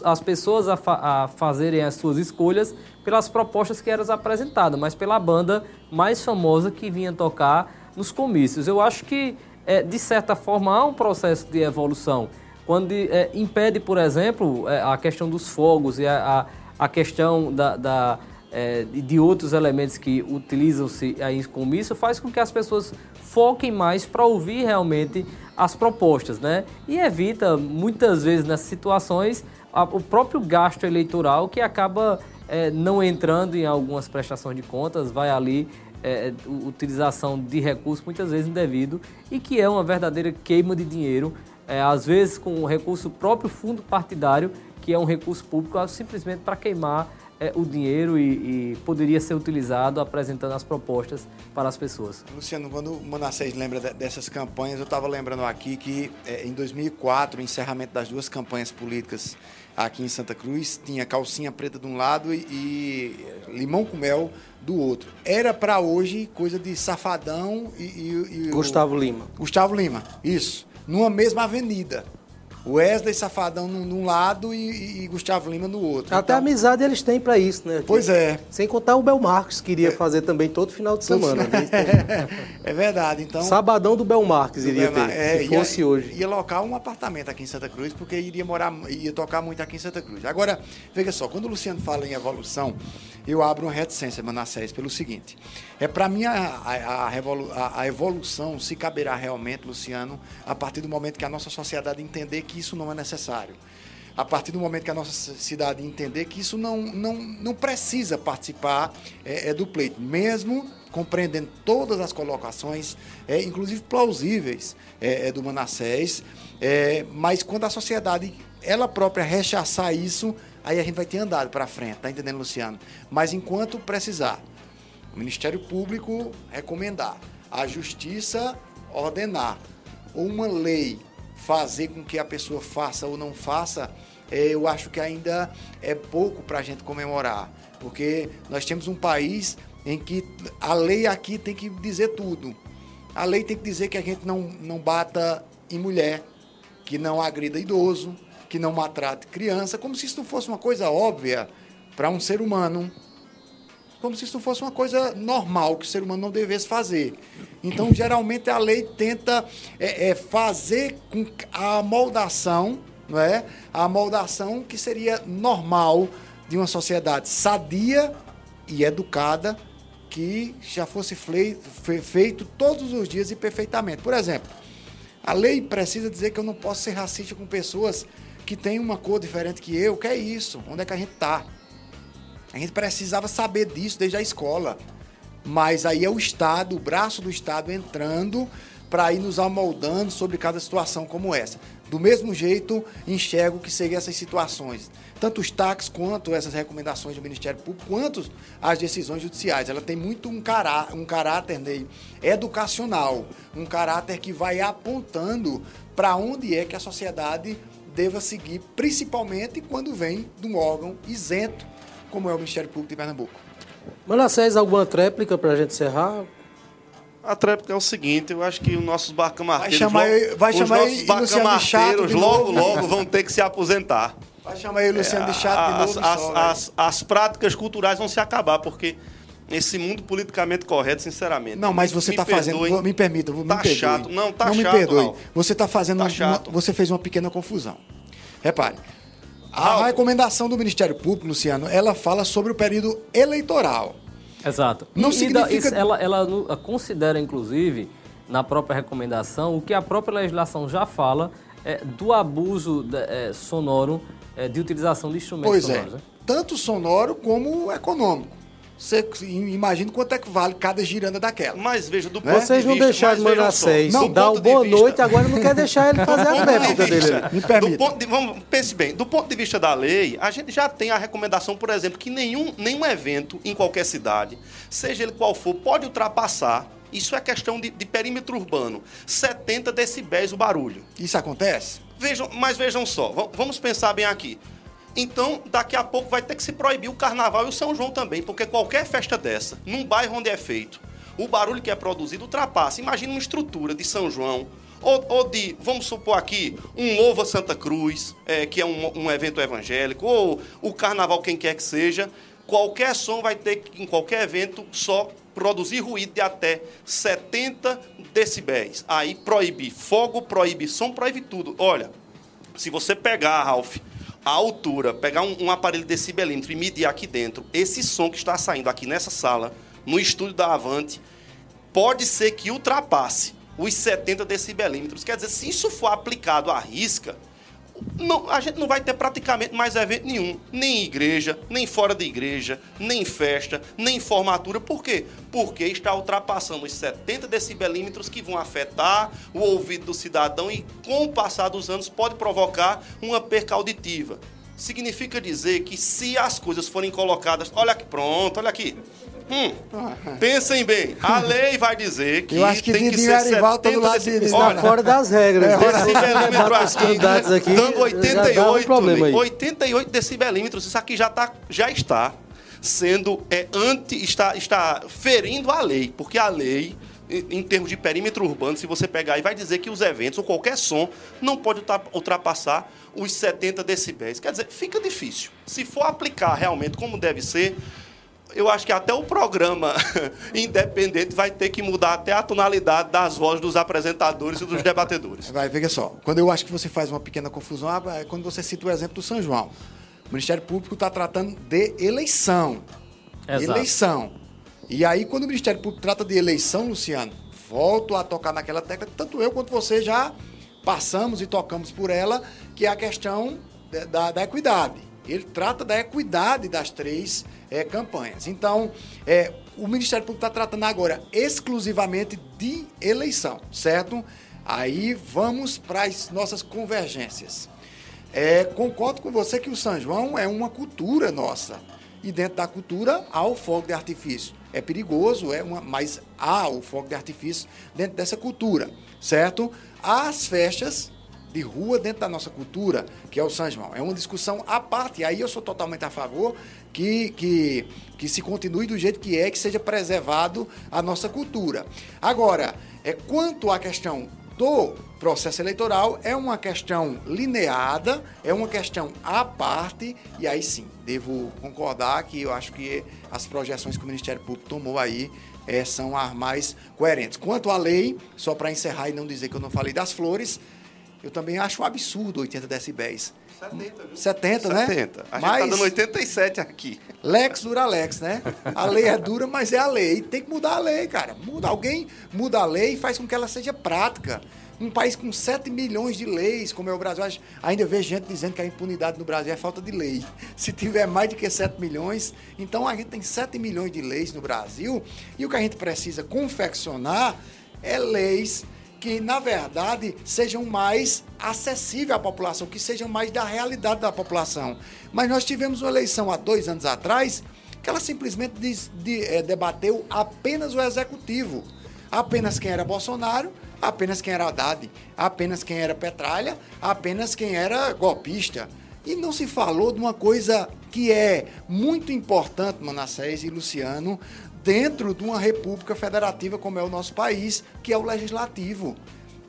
as pessoas a, fa a, fazerem as suas escolhas pelas propostas que eram apresentadas, mas pela banda mais famosa que vinha tocar nos comícios. Eu acho que, é, de certa forma, há um processo de evolução quando é, impede, por exemplo, é, a questão dos fogos e a, a, a questão da, da é, de outros elementos que utilizam-se aí com isso, faz com que as pessoas foquem mais para ouvir realmente as propostas, né? E evita, muitas vezes, nessas situações, a, o próprio gasto eleitoral que acaba é, não entrando em algumas prestações de contas, vai ali é, utilização de recursos muitas vezes indevido e que é uma verdadeira queima de dinheiro é, às vezes com o recurso próprio fundo partidário, que é um recurso público simplesmente para queimar é, o dinheiro e, e, poderia ser utilizado apresentando as propostas para as pessoas. Luciano, quando o Manassés lembra dessas campanhas, eu estava lembrando aqui que é, em 2004, o encerramento das duas campanhas políticas aqui em Santa Cruz, tinha calcinha preta de um lado e, e limão com mel do outro. Era para hoje coisa de safadão e, e, e Gustavo o, Lima. Gustavo Lima, isso numa mesma avenida. Wesley Safadão num, num lado e, e, Gustavo Lima no outro. Até então, amizade eles têm para isso, né? Pois é. Sem contar o Bel Marques, que iria é. fazer também todo final de semana. Né? [LAUGHS] é verdade, então... Sabadão do Bel Marques iria ter, é, se fosse ia, hoje. Ia locar um apartamento aqui em Santa Cruz, porque iria morar, ia tocar muito aqui em Santa Cruz. Agora, veja só, quando o Luciano fala em evolução, eu abro uma reticência, Manassés, pelo seguinte. É para mim a, a, a, a, evolução se caberá realmente, Luciano, a partir do momento que a nossa sociedade entender que isso não é necessário. a partir do momento que a nossa cidade entender que isso não, não, não precisa participar é, é do pleito, mesmo compreendendo todas as colocações, é, inclusive plausíveis, é, é do Manassés, é, mas quando a sociedade ela própria rechaçar isso, aí a gente vai ter andado para frente, tá entendendo, Luciano? Mas enquanto precisar, o Ministério Público recomendar, a Justiça ordenar, ou uma lei fazer com que a pessoa faça ou não faça, é, eu acho que ainda é pouco para a gente comemorar, porque nós temos um país em que a lei aqui tem que dizer tudo. A lei tem que dizer que a gente não, não bata em mulher, que não agrida idoso, que não maltrate criança, como se isso não fosse uma coisa óbvia para um ser humano. Como se isso fosse uma coisa normal que o ser humano não devesse fazer. Então, geralmente, a lei tenta é, é, fazer com a moldação, não é? A moldação que seria normal de uma sociedade sadia e educada que já fosse feito todos os dias e perfeitamente. Por exemplo, a lei precisa dizer que eu não posso ser racista com pessoas que têm uma cor diferente que eu. Que é isso? Onde é que a gente está? A gente precisava saber disso desde a escola. Mas aí é o Estado, o braço do Estado entrando para ir nos amoldando sobre cada situação como essa. Do mesmo jeito, enxergo que seriam essas situações. Tanto os taques quanto essas recomendações do Ministério Público, quanto as decisões judiciais. Ela tem muito um, cará um caráter Ney, educacional, um caráter que vai apontando para onde é que a sociedade deva seguir, principalmente quando vem de um órgão isento, como é o Ministério Público de Pernambuco. Manassés, alguma tréplica para a gente encerrar? A tréplica é o seguinte, eu acho que os nossos barcamarteiros, vai chamar, logo, vai chamar os nossos barcamarteiros logo, logo vão ter que se aposentar. Vai chamar aí o Luciano de chato de novo. As, só, as, as, práticas culturais vão se acabar, porque esse mundo politicamente correto, sinceramente. Não, mas você está fazendo. Me permita, me tá perdoe. chato. Não, tá não chato. me perdoe. Você está fazendo. Tá uma, você fez uma pequena confusão. Repare. A recomendação do Ministério Público, Luciano, ela fala sobre o período eleitoral. Exato. Não e, significa... Isso, ela, ela considera, inclusive, na própria recomendação, o que a própria legislação já fala é, do abuso de, é, sonoro é, de utilização de instrumentos pois sonoros. É. Né? Tanto sonoro como econômico. Você imagina quanto é que vale cada giranda daquela. Mas veja, do ponto Vocês de não deixaram de Manassés não, dar uma boa noite, agora não quer deixar ele fazer a [LAUGHS] réplica dele. Me permita. Do ponto de, vamos, pense bem, do ponto de vista da lei, a gente já tem a recomendação, por exemplo, que nenhum, nenhum evento em qualquer cidade, seja ele qual for, pode ultrapassar isso é questão de, de, perímetro urbano. 70 decibéis o barulho. Isso acontece? Vejam, mas vejam só, vamos pensar bem aqui. Então, daqui a pouco vai ter que se proibir o carnaval e o São João também, porque qualquer festa dessa, num bairro onde é feito, o barulho que é produzido ultrapassa. Imagina uma estrutura de São João, ou, ou de, vamos supor aqui, um Louva Santa Cruz, é, que é um, um evento evangélico, ou o carnaval, quem quer que seja. Qualquer som vai ter que, em qualquer evento, só produzir ruído de até 70 decibéis. Aí proíbe fogo, proíbe som, proíbe tudo. Olha, se você pegar, Ralph, a altura, pegar um, um aparelho decibelímetro e medir aqui dentro, esse som que está saindo aqui nessa sala, no estúdio da Avante, pode ser que ultrapasse os 70 decibelímetros. Quer dizer, se isso for aplicado à risca, não, a gente não vai ter praticamente mais evento nenhum. Nem em igreja, nem fora da igreja, nem festa, nem formatura. Por quê? Porque está ultrapassando os 70 decibelímetros que vão afetar o ouvido do cidadão e, com o passar dos anos, pode provocar uma perca auditiva. Significa dizer que se as coisas forem colocadas. Olha aqui, pronto, olha aqui. Hum, [LAUGHS] pensem bem, a lei vai dizer que, Eu acho que tem que ser Arival, 70 todo lado Está Olha, fora das regras. É, decibelímetro aqui, aqui, dando 88, um 88 decibelímetros, isso aqui já, tá, já está sendo é, anti, está, está ferindo a lei, porque a lei em termos de perímetro urbano, se você pegar e vai dizer que os eventos ou qualquer som não pode ultrapassar os 70 decibéis. Quer dizer, fica difícil. Se for aplicar realmente como deve ser, eu acho que até o programa [LAUGHS] independente vai ter que mudar até a tonalidade das vozes dos apresentadores e dos debatedores. Vai, veja só. Quando eu acho que você faz uma pequena confusão, é quando você cita o exemplo do São João. O Ministério Público está tratando de eleição. Exato. Eleição. E aí, quando o Ministério Público trata de eleição, Luciano, volto a tocar naquela tecla, tanto eu quanto você já passamos e tocamos por ela, que é a questão da, da equidade. Ele trata da equidade das três é, campanhas. Então, é, o Ministério Público está tratando agora exclusivamente de eleição, certo? Aí vamos para as nossas convergências. É, concordo com você que o São João é uma cultura nossa. E dentro da cultura há o fogo de artifício. É perigoso, é uma, mas há o fogo de artifício dentro dessa cultura, certo? As festas de rua dentro da nossa cultura, que é o São João. É uma discussão à parte. E aí eu sou totalmente a favor que, que, que se continue do jeito que é, que seja preservado a nossa cultura. Agora, é, quanto à questão do processo eleitoral, é uma questão lineada, é uma questão à parte, e aí sim, devo concordar que eu acho que as projeções que o Ministério Público tomou aí é, são as mais coerentes. Quanto à lei, só para encerrar e não dizer que eu não falei das flores, eu também acho um absurdo 80 decibéis. 70, viu? 70, né? 70. A gente mas... tá dando 87 aqui. Lex dura Lex, né? A lei é dura, mas é a lei. Tem que mudar a lei, cara. Muda alguém, muda a lei e faz com que ela seja prática. Um país com 7 milhões de leis, como é o Brasil, ainda vejo gente dizendo que a impunidade no Brasil é falta de lei. [LAUGHS] Se tiver mais de que 7 milhões, então a gente tem 7 milhões de leis no Brasil e o que a gente precisa confeccionar é leis que, na verdade, sejam mais acessíveis à população, que sejam mais da realidade da população. Mas nós tivemos uma eleição há dois anos atrás que ela simplesmente de, de, é, debateu apenas o executivo. Apenas quem era Bolsonaro, apenas quem era Haddad, apenas quem era Petralha, apenas quem era golpista. E não se falou de uma coisa que é muito importante, Manassés e Luciano, dentro de uma república federativa como é o nosso país, que é o legislativo.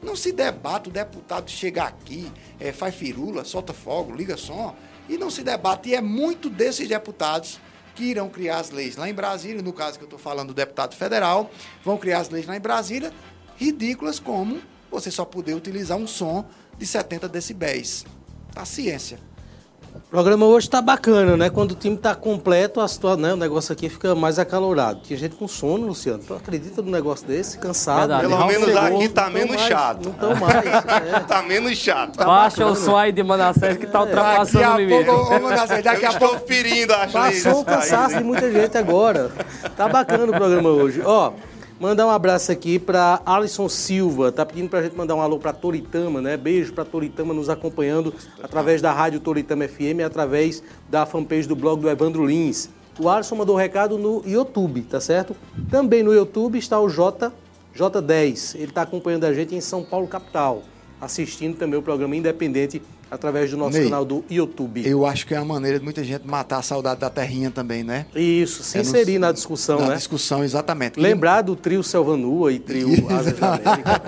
Não se debate o deputado chegar aqui, é, faz firula, solta fogo, liga som, e não se debate. E é muito desses deputados que irão criar as leis lá em Brasília, no caso que eu estou falando do deputado federal, vão criar as leis lá em Brasília, ridículas como você só poder utilizar um som de 70 decibéis. A ciência. O programa hoje está bacana, né? Quando o time está completo, a situação, né? o negócio aqui fica mais acalorado. Tinha gente com sono, Luciano. Tu acredita num negócio desse? Cansado. Verdade. Pelo menos aqui tá menos mais, chato. Não tão mais. É. [LAUGHS] tá menos chato. Tá Baixa bacana. o som aí de Manassés que tá é. ultrapassando o limite. Pouco, ô, Manassés, daqui Eu a pouco... ferindo as Passou o cansaço de muita gente agora. Tá bacana o programa hoje. Ó... Mandar um abraço aqui para Alisson Silva, tá pedindo para a gente mandar um alô para Toritama, né? Beijo para Toritama nos acompanhando através da Rádio Toritama FM e através da fanpage do blog do Evandro Lins. O Alisson mandou um recado no YouTube, tá certo? Também no YouTube está o J, J10. Ele está acompanhando a gente em São Paulo, capital, assistindo também o programa independente através do nosso Ney, canal do YouTube. Eu acho que é uma maneira de muita gente matar a saudade da terrinha também, né? Isso, se é inserir no, na discussão, na né? Na discussão, exatamente. Lembrar do trio Selvanua e trio Asas da América.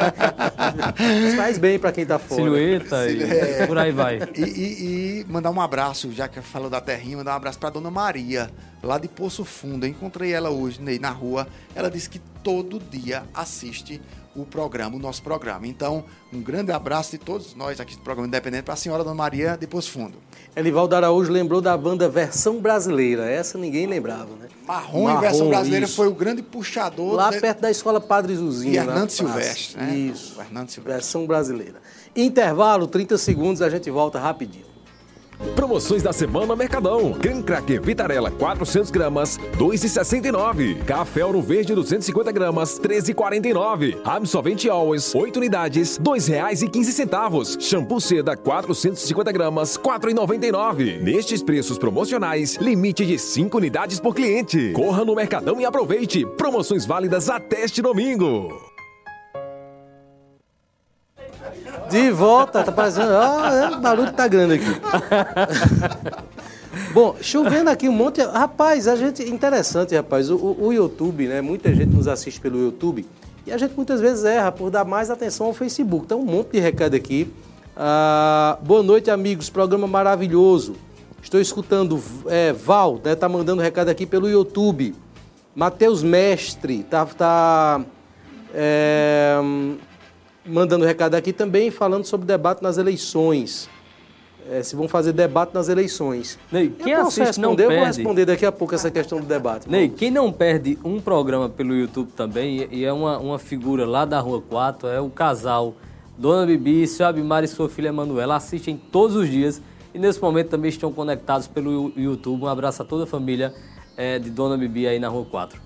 faz bem para quem tá fora. Silhueta e é. por aí vai. E, e, e, mandar um abraço, já que falou da terrinha, mandar um abraço para dona Maria, lá de Poço Fundo. Eu encontrei ela hoje, Ney, na rua. Ela disse que todo dia assiste o programa, o nosso programa. Então, um grande abraço de todos nós aqui do programa Independente para a senhora Dona Maria de Poço Fundo. Elivaldo Araújo lembrou da banda Versão Brasileira. Essa ninguém lembrava, né? Marrom, Marrom Versão Brasileira isso. foi o grande puxador. Lá de... perto da escola Padre Zuzinho. E Hernando Silvestre, né? Isso. Hernando Silvestre. Versão Brasileira. Intervalo, 30 segundos, a gente volta rapidinho. Promoções da semana Mercadão. Creme Cracker Vitarella 400 gramas, 2,69. Café Ouro Verde 250 gramas, 13,49. Absorvente Always, 8 unidades, R$ 2,15. Shampoo Seda 450 gramas, 4,99. Nestes preços promocionais, limite de 5 unidades por cliente. Corra no Mercadão e aproveite. Promoções válidas até este domingo. De volta, tá parecendo. Ah, o barulho tá grande aqui. [LAUGHS] Bom, chovendo aqui um monte. Rapaz, a gente. Interessante, rapaz. O, o, YouTube, né? Muita gente nos assiste pelo YouTube. E a gente muitas vezes erra por dar mais atenção ao Facebook. Então, um monte de recado aqui. Ah, boa noite, amigos. Programa maravilhoso. Estou escutando é, Val, né? Tá mandando recado aqui pelo YouTube. Matheus Mestre, tá. tá é, mandando recado aqui também falando sobre debate nas eleições. É, se vão fazer debate nas eleições. Ney, quem eu assiste responder, não perde... Eu vou responder daqui a pouco essa questão do debate. Ney, quem não perde um programa pelo YouTube também, e é uma, uma figura lá da Rua 4, é o casal Dona Bibi, seu Abimar e sua filha Manuela, assistem todos os dias e nesse momento também estão conectados pelo YouTube. Um abraço a toda a família é, de Dona Bibi aí na Rua 4.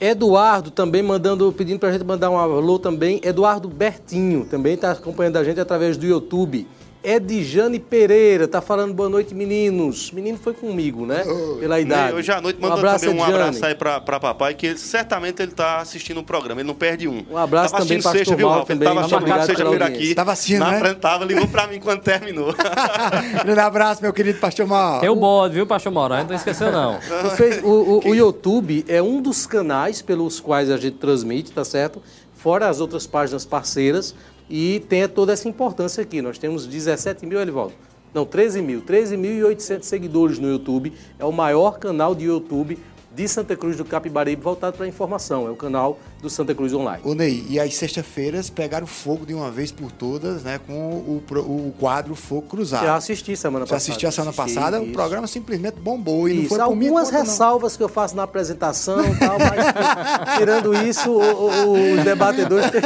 Eduardo também mandando, pedindo para a gente mandar um alô também. Eduardo Bertinho também está acompanhando a gente através do YouTube. Edjane Pereira tá falando boa noite, meninos. Menino foi comigo, né? Pela idade. Hoje à noite mandando um abraço, também um abraço aí pra, pra papai, que ele, certamente ele tá assistindo o programa, ele não perde um. Um abraço tava também para sexta, viu, Ralf? Ele tava assistindo sexta-feira aqui. Tava assistindo, na né? frente, tava, ligou pra mim quando terminou. [LAUGHS] Grande abraço, meu querido Pastor Mauro. Tem o bode, viu, Pastor Mauro? A gente não esqueceu, não. [LAUGHS] o, o, o YouTube é um dos canais pelos quais a gente transmite, tá certo? Fora as outras páginas parceiras, e tem toda essa importância aqui. Nós temos 17 mil, Elivaldo? Não, 13 mil. 13.800 seguidores no YouTube. É o maior canal de YouTube de Santa Cruz do Capibaribe voltado para a informação. É o canal do Santa Cruz Online. Ô Ney, e as sexta-feiras pegaram fogo de uma vez por todas, né? Com o, o quadro Fogo Cruzado. Já assisti semana Já passada. assisti a semana assisti, passada, isso. o programa simplesmente bombou. E Isso, não foi algumas conta, ressalvas que eu faço na apresentação e tal, mas [LAUGHS] tirando isso, o- o- os debatedores não.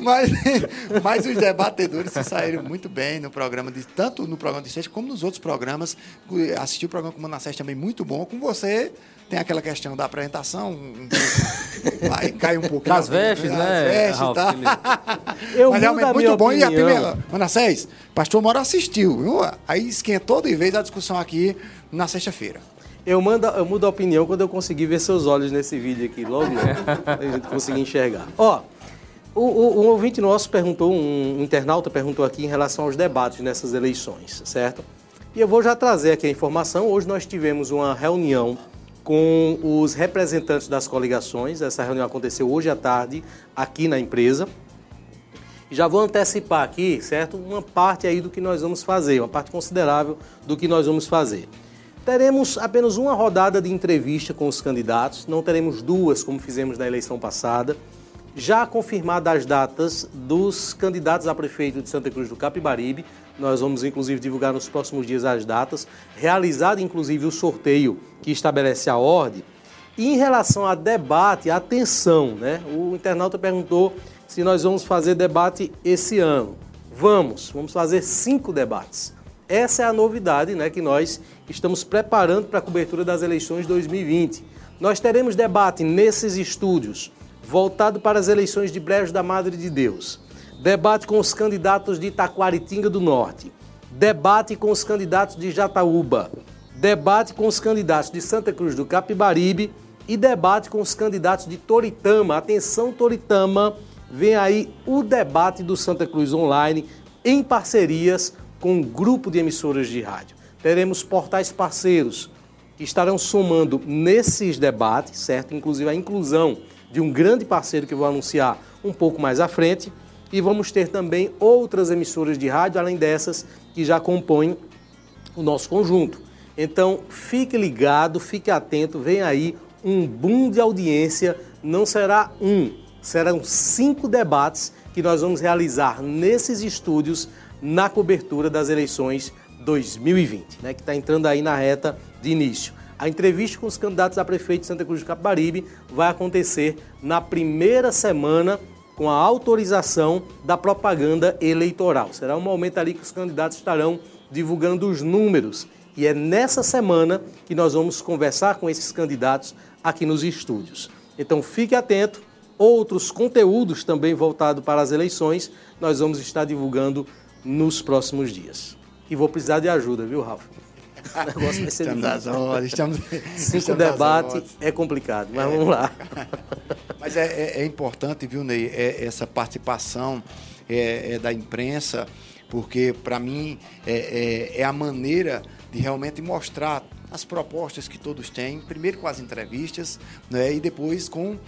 [LAUGHS] Mas, mas os debatedores se saíram muito bem no programa, de, tanto no programa de sexta como nos outros programas. Assisti o programa com o Manassés também muito bom. Com você, tem aquela questão da apresentação, [LAUGHS] [LAUGHS] cai um pouquinho. Das vestes, né, vestes, Ralf, tá? [LAUGHS] Eu Mas mudo realmente muito bom. E a opinião. primeira, Manassés, pastor Moro assistiu. viu? Aí esquentou de vez a discussão aqui na sexta-feira. Eu, mando, eu mudo a opinião quando eu conseguir ver seus olhos nesse vídeo aqui, logo, [LAUGHS] pra gente conseguir enxergar. Ó, o, o- um ouvinte nosso perguntou, um, um internauta perguntou aqui em relação aos debates nessas eleições, certo? E eu vou já trazer aqui a informação. Hoje nós tivemos uma reunião com os representantes das coligações. Essa reunião aconteceu hoje à tarde aqui na empresa. Já vou antecipar aqui, certo? Uma parte aí do que nós vamos fazer, uma parte considerável do que nós vamos fazer. Teremos apenas uma rodada de entrevista com os candidatos, não teremos duas como fizemos na eleição passada. Já confirmadas as datas dos candidatos a prefeito de Santa Cruz do Capibaribe, nós vamos inclusive divulgar nos próximos dias as datas, realizado inclusive o sorteio que estabelece a ordem. E em relação a debate, atenção, né? O internauta perguntou se nós vamos fazer debate esse ano. Vamos, vamos fazer cinco debates. Essa é a novidade né, que nós estamos preparando para a cobertura das eleições 2020. Nós teremos debate nesses estúdios, voltado para as eleições de Brejo da Madre de Deus. Debate com os candidatos de Itaquaritinga do Norte. Debate com os candidatos de Jataúba. Debate com os candidatos de Santa Cruz do Capibaribe e debate com os candidatos de Toritama. Atenção, Toritama, vem aí o debate do Santa Cruz Online em parcerias com um grupo de emissoras de rádio. Teremos portais parceiros que estarão somando nesses debates, certo? Inclusive a inclusão de um grande parceiro que vou anunciar um pouco mais à frente. E vamos ter também outras emissoras de rádio, além dessas que já compõem o nosso conjunto. Então, fique ligado, fique atento, vem aí um boom de audiência. Não será um, serão cinco debates que nós vamos realizar nesses estúdios na cobertura das eleições 2020, né, que está entrando aí na reta de início. A entrevista com os candidatos a prefeito de Santa Cruz do Capibaribe vai acontecer na primeira semana com a autorização da propaganda eleitoral. Será um momento ali que os candidatos estarão divulgando os números. E é nessa semana que nós vamos conversar com esses candidatos aqui nos estúdios. Então fique atento. Outros conteúdos também voltados para as eleições nós vamos estar divulgando nos próximos dias. E vou precisar de ajuda, viu, Ralf? O negócio vai ser Estamos às horas, estamos, Cinco estamos horas. é complicado, mas vamos lá. [LAUGHS] Mas é, é- é importante, viu, Ney, é- essa participação é, é da imprensa, porque, para mim, é, é- é a maneira de realmente mostrar as propostas que todos têm, primeiro com as entrevistas, né, e depois com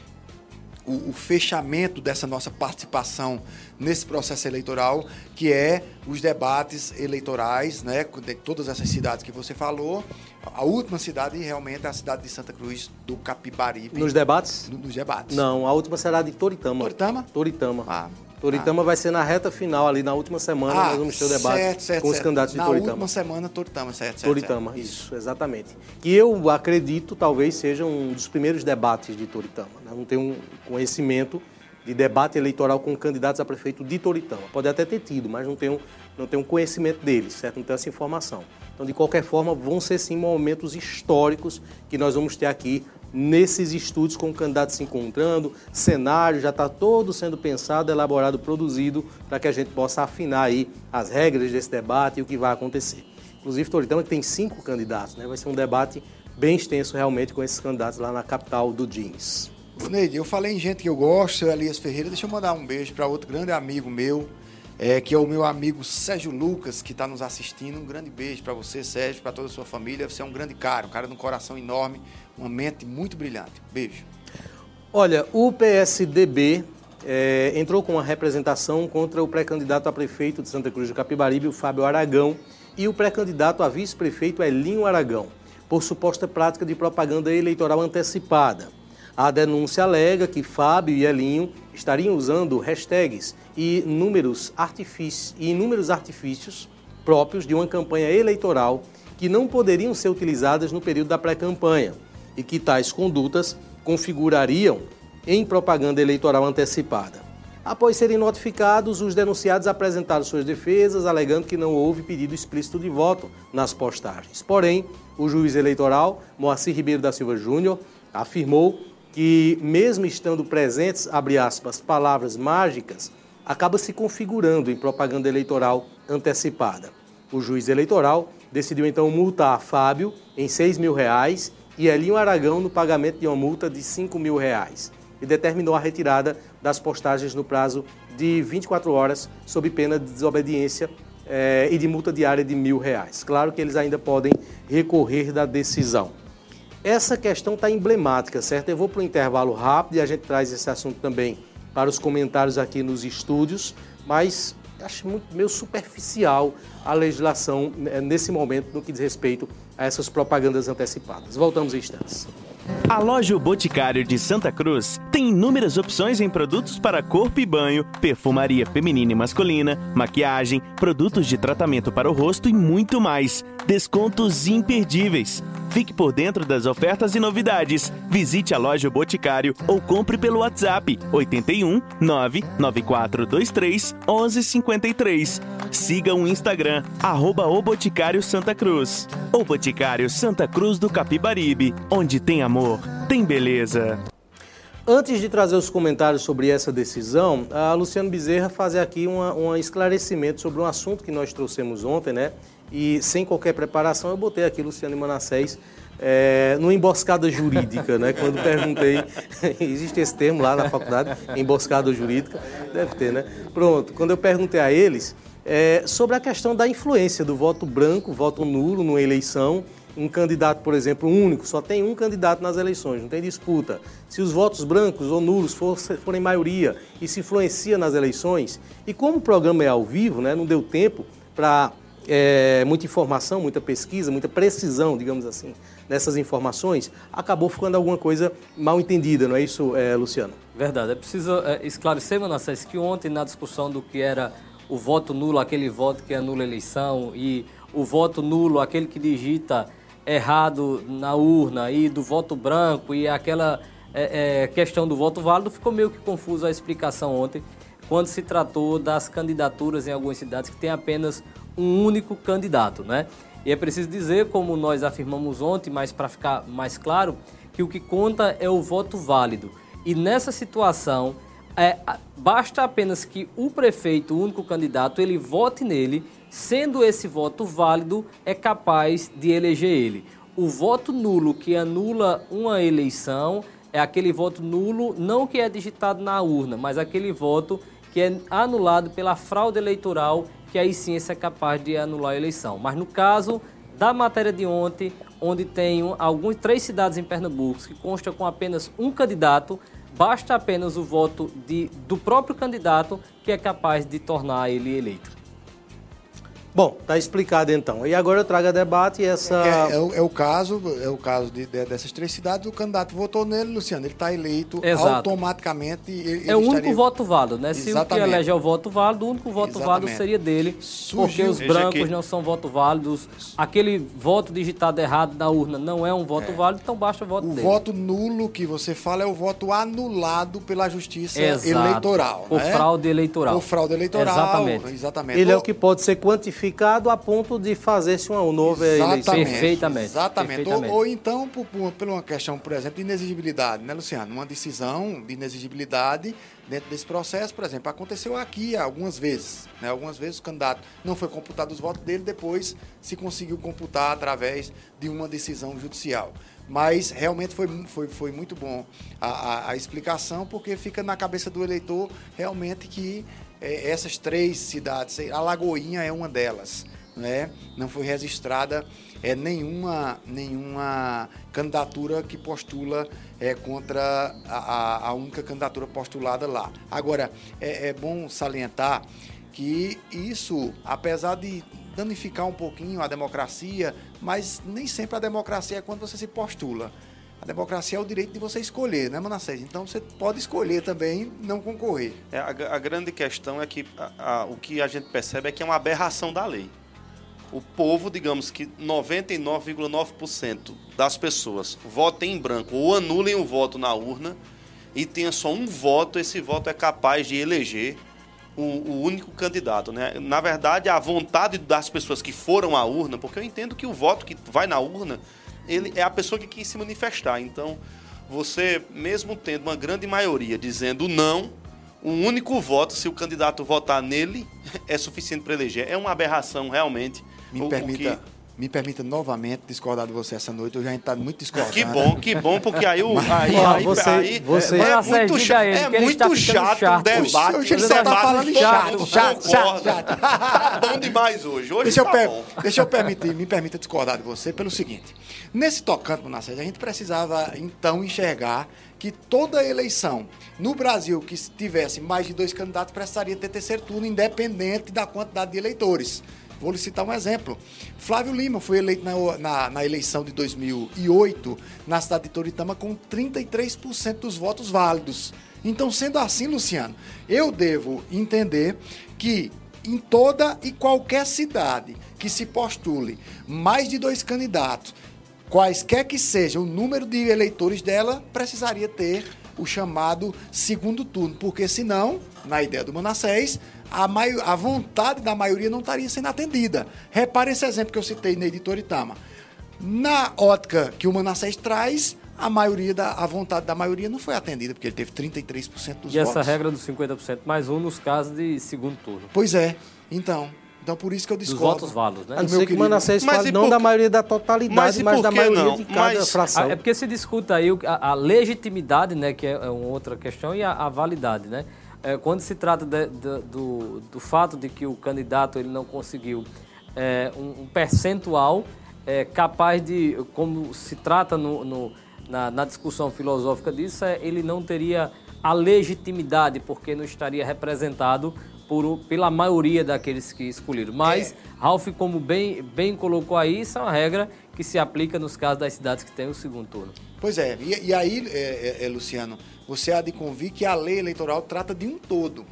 o, o fechamento dessa nossa participação nesse processo eleitoral, que é os debates eleitorais, né, de todas essas cidades que você falou. A última cidade realmente é a cidade de Santa Cruz do Capibaribe. Nos debates? No- Nos debates. Não, a última será de Toritama. Toritama? Toritama. Ah, Toritama vai ser na reta final, ali na última semana, nós vamos ter o debate certo, certo, com os certo. candidatos de Na Toritama. última semana, Toritama, certo, certo. Toritama, isso, exatamente. Que eu acredito talvez seja um dos primeiros debates de Toritama. né? Não tenho um conhecimento de debate eleitoral com candidatos a prefeito de Toritama. Pode até ter tido, mas não tenho, não tenho conhecimento deles, certo? Não tenho essa informação. Então, de qualquer forma, vão ser sim momentos históricos que nós vamos ter aqui nesses estudos com candidatos se encontrando, cenário já está todo sendo pensado, elaborado, produzido para que a gente possa afinar aí as regras desse debate e o que vai acontecer. Inclusive, Toritama tem cinco candidatos, né? vai ser um debate bem extenso realmente com esses candidatos lá na capital do jeans. Neide, eu falei em gente que eu gosto, seu Elias Ferreira, deixa eu mandar um beijo para outro grande amigo meu, é, que é o meu amigo Sérgio Lucas, que está nos assistindo. Um grande beijo para você, Sérgio, para toda a sua família. Você é um grande cara, um cara de um coração enorme, uma mente muito brilhante. Beijo. Olha, o PSDB é, entrou com uma representação contra o pré-candidato a prefeito de Santa Cruz do Capibaribe, o Fábio Aragão, e o pré-candidato a vice-prefeito, Elinho Aragão, por suposta prática de propaganda eleitoral antecipada. A denúncia alega que Fábio e Elinho estariam usando hashtags e números artifícios, e inúmeros artifícios próprios de uma campanha eleitoral que não poderiam ser utilizadas no período da pré-campanha e que tais condutas configurariam em propaganda eleitoral antecipada. Após serem notificados, os denunciados apresentaram suas defesas, alegando que não houve pedido explícito de voto nas postagens. Porém, o juiz eleitoral, Moacir Ribeiro da Silva Júnior, afirmou que, mesmo estando presentes, abre aspas, palavras mágicas, acaba se configurando em propaganda eleitoral antecipada. O juiz eleitoral decidiu então multar Fábio em 6 mil reais e Elinho Aragão no pagamento de uma multa de 5 mil reais e determinou a retirada das postagens no prazo de 24 horas, sob pena de desobediência eh, e de multa diária de mil reais. Claro que eles ainda podem recorrer da decisão. Essa questão está emblemática, certo? Eu vou para o intervalo rápido e a gente traz esse assunto também para os comentários aqui nos estúdios, mas acho muito meio superficial a legislação né, nesse momento no que diz respeito a essas propagandas antecipadas. Voltamos em instantes. A loja o Boticário de Santa Cruz tem inúmeras opções em produtos para corpo e banho, perfumaria feminina e masculina, maquiagem, produtos de tratamento para o rosto e muito mais. Descontos imperdíveis. Fique por dentro das ofertas e novidades. Visite a loja Boticário ou compre pelo WhatsApp 81 99423 1153. Siga o Instagram, arroba o Boticário Santa Cruz. O Boticário Santa Cruz do Capibaribe, onde tem amor, tem beleza. Antes de trazer os comentários sobre essa decisão, a Luciano Bezerra fazer aqui um esclarecimento sobre um assunto que nós trouxemos ontem, né? E sem qualquer preparação, eu botei aqui Luciano e Manassés é, numa emboscada jurídica, né? Quando perguntei, [LAUGHS] existe esse termo lá na faculdade, emboscada jurídica, deve ter, né? Pronto, quando eu perguntei a eles é, sobre a questão da influência do voto branco, voto nulo numa eleição, um candidato, por exemplo, único, só tem um candidato nas eleições, não tem disputa. Se os votos brancos ou nulos for, forem maioria, isso influencia nas eleições. E como o programa é ao vivo, né, não deu tempo para é, muita informação, muita pesquisa, muita precisão, digamos assim, nessas informações, acabou ficando alguma coisa mal entendida, não é isso, é, Luciano? Verdade. É preciso é, esclarecer, Manassés, que ontem na discussão do que era o voto nulo, aquele voto que anula a eleição, e o voto nulo, aquele que digita errado na urna, e do voto branco, e aquela é, é, questão do voto válido, ficou meio que confuso a explicação ontem, quando se tratou das candidaturas em algumas cidades que tem apenas um único candidato, né? E é preciso dizer, como nós afirmamos ontem, mas para ficar mais claro, que o que conta é o voto válido. E nessa situação, é, basta apenas que o prefeito, o único candidato, ele vote nele, sendo esse voto válido, é capaz de eleger ele. O voto nulo que anula uma eleição é aquele voto nulo, não que é digitado na urna, mas aquele voto que é anulado pela fraude eleitoral, que aí sim esse é capaz de anular a eleição. Mas no caso da matéria de ontem, onde tem alguns três cidades em Pernambuco que consta com apenas um candidato, basta apenas o voto de, do próprio candidato que é capaz de tornar ele eleito. Bom, está explicado então. E agora eu trago a debate essa. É, é, o, é, o, caso, é o caso de, de, dessas três cidades. O candidato votou nele, Luciano. Ele está eleito Exato. automaticamente. Ele, é o único estaria... voto válido, né? Se o que elege é o voto válido, o único voto Exatamente. válido seria dele. Surgiu... Porque os brancos não são voto válidos. Aquele voto digitado errado na urna não é um voto é. válido, então baixa o voto o dele. O voto nulo que você fala é o voto anulado pela justiça Exato. eleitoral. Por né? fraude eleitoral. Por fraude eleitoral. Exatamente. Exatamente. Ele é o que pode ser quantificado a ponto de fazer-se uma nova eleição. Perfeitamente. Exatamente. Perfeitamente. Ou, ou, então, por, por, por, uma questão, por exemplo, de inexigibilidade, né, Luciano? Uma decisão de inexigibilidade dentro desse processo, por exemplo, aconteceu aqui algumas vezes. Né? Algumas vezes o candidato não foi computado os votos dele, depois se conseguiu computar através de uma decisão judicial. Mas realmente foi, foi, foi muito bom a, a, a explicação, porque fica na cabeça do eleitor realmente que é, essas três cidades, a Lagoinha é uma delas né, não foi registrada é, nenhuma, nenhuma candidatura que postula é, contra a, a única candidatura postulada lá. Agora, é, é bom salientar que isso, apesar de danificar um pouquinho a democracia, mas nem sempre a democracia é quando você se postula. A democracia é o direito de você escolher, né, Manassés? Então você pode escolher também não concorrer. É, a, a, grande questão é que a, a, o que a gente percebe é que é uma aberração da lei o povo, digamos que 99,9% das pessoas votem em branco ou anulem o voto na urna e tenha só um voto, esse voto é capaz de eleger o, o, único candidato. Né? Na verdade, a vontade das pessoas que foram à urna, porque eu entendo que o voto que vai na urna ele é a pessoa que quis se manifestar. Então, você, mesmo tendo uma grande maioria dizendo não, um único voto, se o candidato votar nele, [LAUGHS] é suficiente para eleger. É uma aberração, realmente. Me o, permita. O que... Me permita novamente discordar de você essa noite. Eu já está muito discordando. Que bom, que bom, porque aí o. Aí, aí, você, aí, você, é, é muito, chato, é muito tá chato, chato o debate. Hoje você está falando chato, chato, chato, chato. Tá bom demais hoje. Hoje deixa, tá eu bom. deixa eu permitir, me permita discordar de você pelo seguinte. Nesse tocante, Monacete, a gente precisava então enxergar que toda eleição no Brasil que tivesse mais de dois candidatos precisaria ter terceiro turno, independente da quantidade de eleitores. Vou lhe citar um exemplo. Flávio Lima foi eleito na, na, na, eleição de 2008 na cidade de Toritama com 33% dos votos válidos. Então, sendo assim, Luciano, eu devo entender que em toda e qualquer cidade que se postule mais de dois candidatos quaisquer que seja o número de eleitores dela, precisaria ter o chamado segundo turno, porque senão, na ideia do Manassés, a, a vontade da maioria não estaria sendo atendida. Repare esse exemplo que eu citei na editora Itama. Na ótica que o Manassés traz, a maioria da a vontade da maioria não foi atendida, porque ele teve 33% dos e votos. E essa regra dos 50% mais um nos casos de segundo turno. Pois é. Então, então, por isso que eu discordo. Dos votos válidos, né? A não ser que o Manassés fale não da maioria da totalidade, mas, mas da maioria não? de cada mas, fração. É porque se discuta aí a, a, legitimidade, né, que é uma outra questão, e a, a validade, né? É, quando se trata de, de, do, do fato de que o candidato ele não conseguiu é, um, um, percentual é, capaz de, como se trata no, no na, na, discussão filosófica disso, é, ele não teria a legitimidade, porque não estaria representado por, pela maioria daqueles que escolheram. Mas, é. Ralph, como bem, bem colocou aí, isso é uma regra que se aplica nos casos das cidades que têm o segundo turno. Pois é, e, e aí, é, é, é, Luciano, você há de convir que a lei eleitoral trata de um todo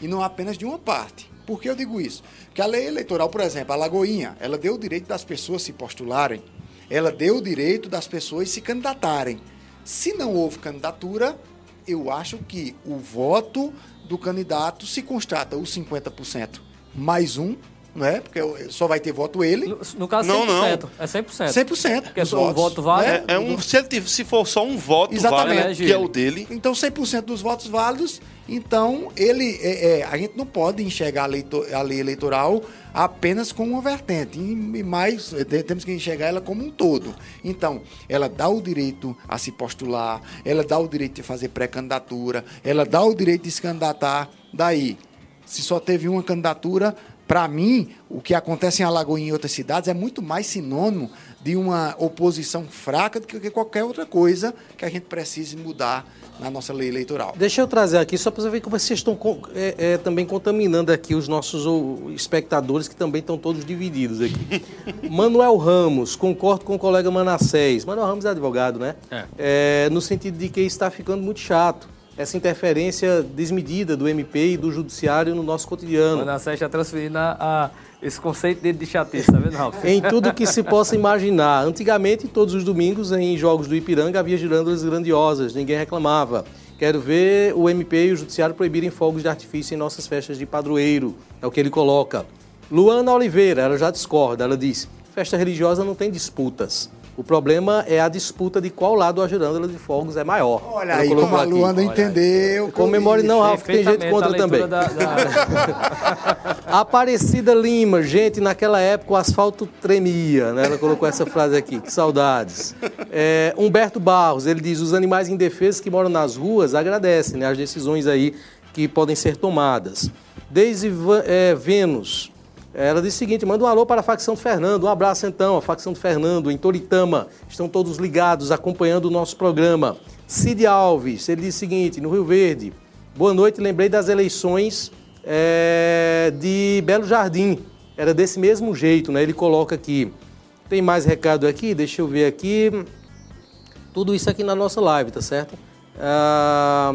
e não apenas de uma parte. Por que eu digo isso? Porque a lei eleitoral, por exemplo, a Lagoinha, ela deu o direito das pessoas se postularem, ela deu o direito das pessoas se candidatarem. Se não houve candidatura, eu acho que o voto do candidato se constata os 50% mais um, não é? Porque só vai ter voto ele. No, no caso, 100%. Não, não. É 100%. 100%. Porque o voto vale. É, é um, se, ele, se for só um voto Exatamente. vale, que é o dele. Então, 100% dos votos válidos. Então, ele, é, é, a gente não pode enxergar a, leitor, a lei eleitoral apenas como uma vertente, e mais é, temos que enxergar ela como um todo. Então, ela dá o direito a se postular, ela dá o direito de fazer pré-candidatura, ela dá o direito de se candidatar. Daí, se só teve uma candidatura, para mim, o que acontece em Alagoinha e outras cidades é muito mais sinônimo de uma oposição fraca do que qualquer outra coisa que a gente precise mudar na nossa lei eleitoral. Deixa eu trazer aqui, só para você ver como vocês estão é, é, também contaminando aqui os nossos espectadores, que também estão todos divididos aqui. [LAUGHS] Manuel Ramos, concordo com o colega Manassés. Manuel Ramos é advogado, né? É. é no sentido de que está ficando muito chato essa interferência desmedida do MP e do Judiciário no nosso cotidiano. Manassés está transferindo a, a, esse conceito dele de chatice, tá vendo, Ralf? em tudo que se possa imaginar. Antigamente, todos os domingos, em jogos do Ipiranga, havia girândolas grandiosas, ninguém reclamava. Quero ver o MP e o Judiciário proibirem fogos de artifício em nossas festas de padroeiro. É o que ele coloca. Luana Oliveira, ela já discorda, ela diz: festa religiosa não tem disputas. O problema é a disputa de qual lado a girândola de fogos é maior. Olha aí como a Luanda entendeu. Comemore não, Ralf, tem gente contra também. Da, da... [LAUGHS] Aparecida Lima, gente, naquela época o asfalto tremia, né? Ela colocou essa frase aqui, que saudades. É, Humberto Barros, ele diz, os animais indefesos que moram nas ruas agradecem né, as decisões aí que podem ser tomadas. Desde é, Vênus, ela diz o seguinte: manda um alô para a facção do Fernando. Um abraço então, a facção do Fernando, em Toritama. Estão todos ligados, acompanhando o nosso programa. Cid Alves, ele diz o seguinte: no Rio Verde, boa noite, lembrei das eleições é, de Belo Jardim. Era desse mesmo jeito, né? Ele coloca aqui. Tem mais recado aqui? Deixa eu ver aqui. Tudo isso aqui na nossa live, tá certo? Ah,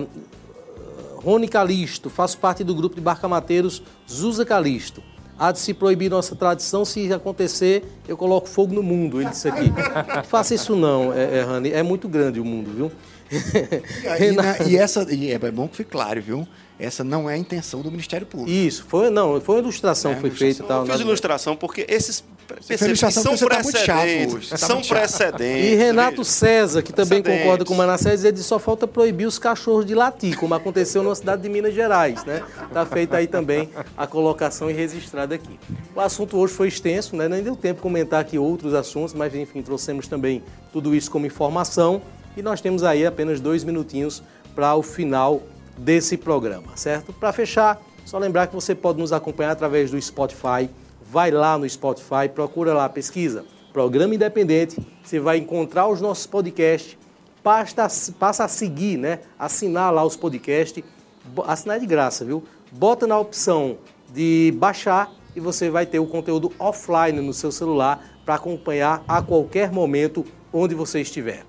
Rony Calisto, faço parte do grupo de barcamateiros Zusa Calisto há de se proibir nossa tradição, se acontecer, eu coloco fogo no mundo, ele disse aqui. Não faça isso não, é, é, Rani, é muito grande o mundo, viu? E, [LAUGHS] e, e essa, e é bom que fique claro, viu? Essa não é a intenção do Ministério Público. Isso, foi, não, foi uma ilustração é, que foi feita. Tal, eu fiz ilustração porque esses percepções são tá precedentes. Tá são precedentes. E Renato César, que também concorda com o Manassés, ele só falta proibir os cachorros de latir, como aconteceu na cidade de Minas Gerais. Né? Está feita aí também a colocação e registrada aqui. O assunto hoje foi extenso, né? nem deu tempo de comentar aqui outros assuntos, mas enfim, trouxemos também tudo isso como informação. E nós temos aí apenas dois minutinhos para o final desse programa, certo? Para fechar, só lembrar que você pode nos acompanhar através do Spotify. Vai lá no Spotify, procura lá, pesquisa Programa Independente. Você vai encontrar os nossos podcasts. Passa, a seguir, né? Assinar lá os podcasts. Assinar é de graça, viu? Bota na opção de baixar e você vai ter o conteúdo offline no seu celular para acompanhar a qualquer momento onde você estiver.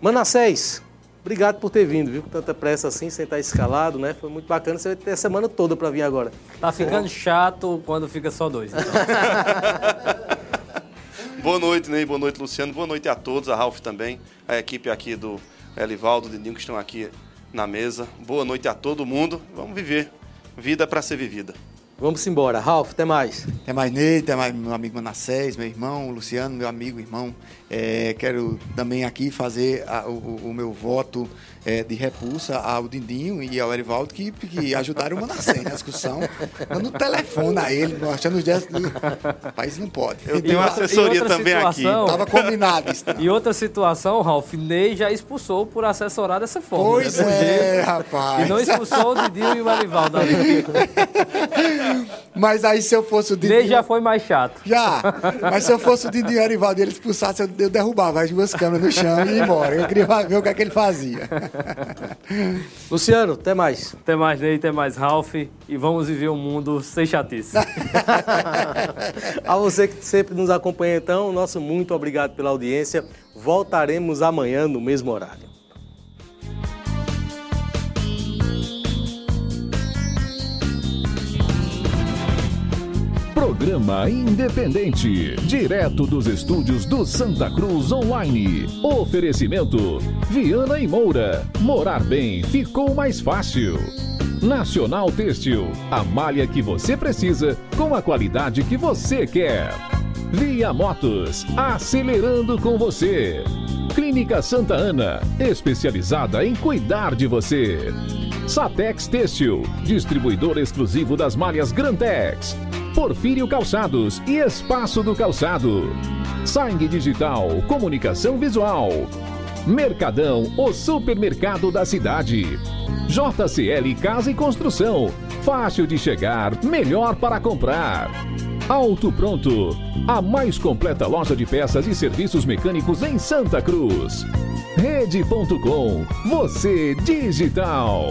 Manassés, Obrigado por ter vindo, viu? Com tanta pressa assim, sem estar escalado, né? Foi muito bacana. Você vai ter a semana toda para vir agora. Tá ficando chato quando fica só dois. Então. [LAUGHS] Boa noite, Ney. Boa noite, Luciano. Boa noite a todos, a Ralf também, a equipe aqui do Elivaldo, do Dindinho, que estão aqui na mesa. Boa noite a todo mundo. Vamos viver. Vida para ser vivida. Vamos embora. Ralf, até mais. Até mais, Ney. Até mais, meu amigo Manassés, meu irmão, Luciano, meu amigo, irmão. É, quero também aqui fazer a, o, o, meu voto é, de repulsa ao Dindinho e ao Erivaldo que, que ajudaram o Manassés na discussão. Manda um telefone a ele, achando os dias. Rapaz, não pode. Eu tenho uma assessoria também situação, aqui. Tava combinado isso. E outra situação, Ralf, Ney já expulsou por assessorar dessa forma. Pois né? é, rapaz. E não expulsou o Dindinho e o Erivaldo. Mas aí se eu fosse o Dindinho. Ney já foi mais chato. Já. Mas se eu fosse o Dindinho e o Erivaldo e ele expulsasse, eu eu derrubava as duas câmeras no chão e ia embora. Eu queria ver o que, é que ele fazia. Luciano, até mais. Até mais, Ney, até mais, Ralph. E vamos viver um mundo sem chatice. [LAUGHS] A você que sempre nos acompanha, então, nosso muito obrigado pela audiência. Voltaremos amanhã no mesmo horário. Programa Independente, direto dos estúdios do Santa Cruz Online. Oferecimento: Viana e Moura. Morar bem ficou mais fácil. Nacional Têxtil, a malha que você precisa com a qualidade que você quer. Via Motos, acelerando com você. Clínica Santa Ana, especializada em cuidar de você. Satex Têxtil, distribuidor exclusivo das malhas Grantex. Porfírio Calçados e Espaço do Calçado. Sangue Digital, Comunicação Visual. Mercadão, o supermercado da cidade. JCL Casa e Construção. Fácil de chegar, melhor para comprar. Auto Pronto, a mais completa loja de peças e serviços mecânicos em Santa Cruz. Rede.com, você digital.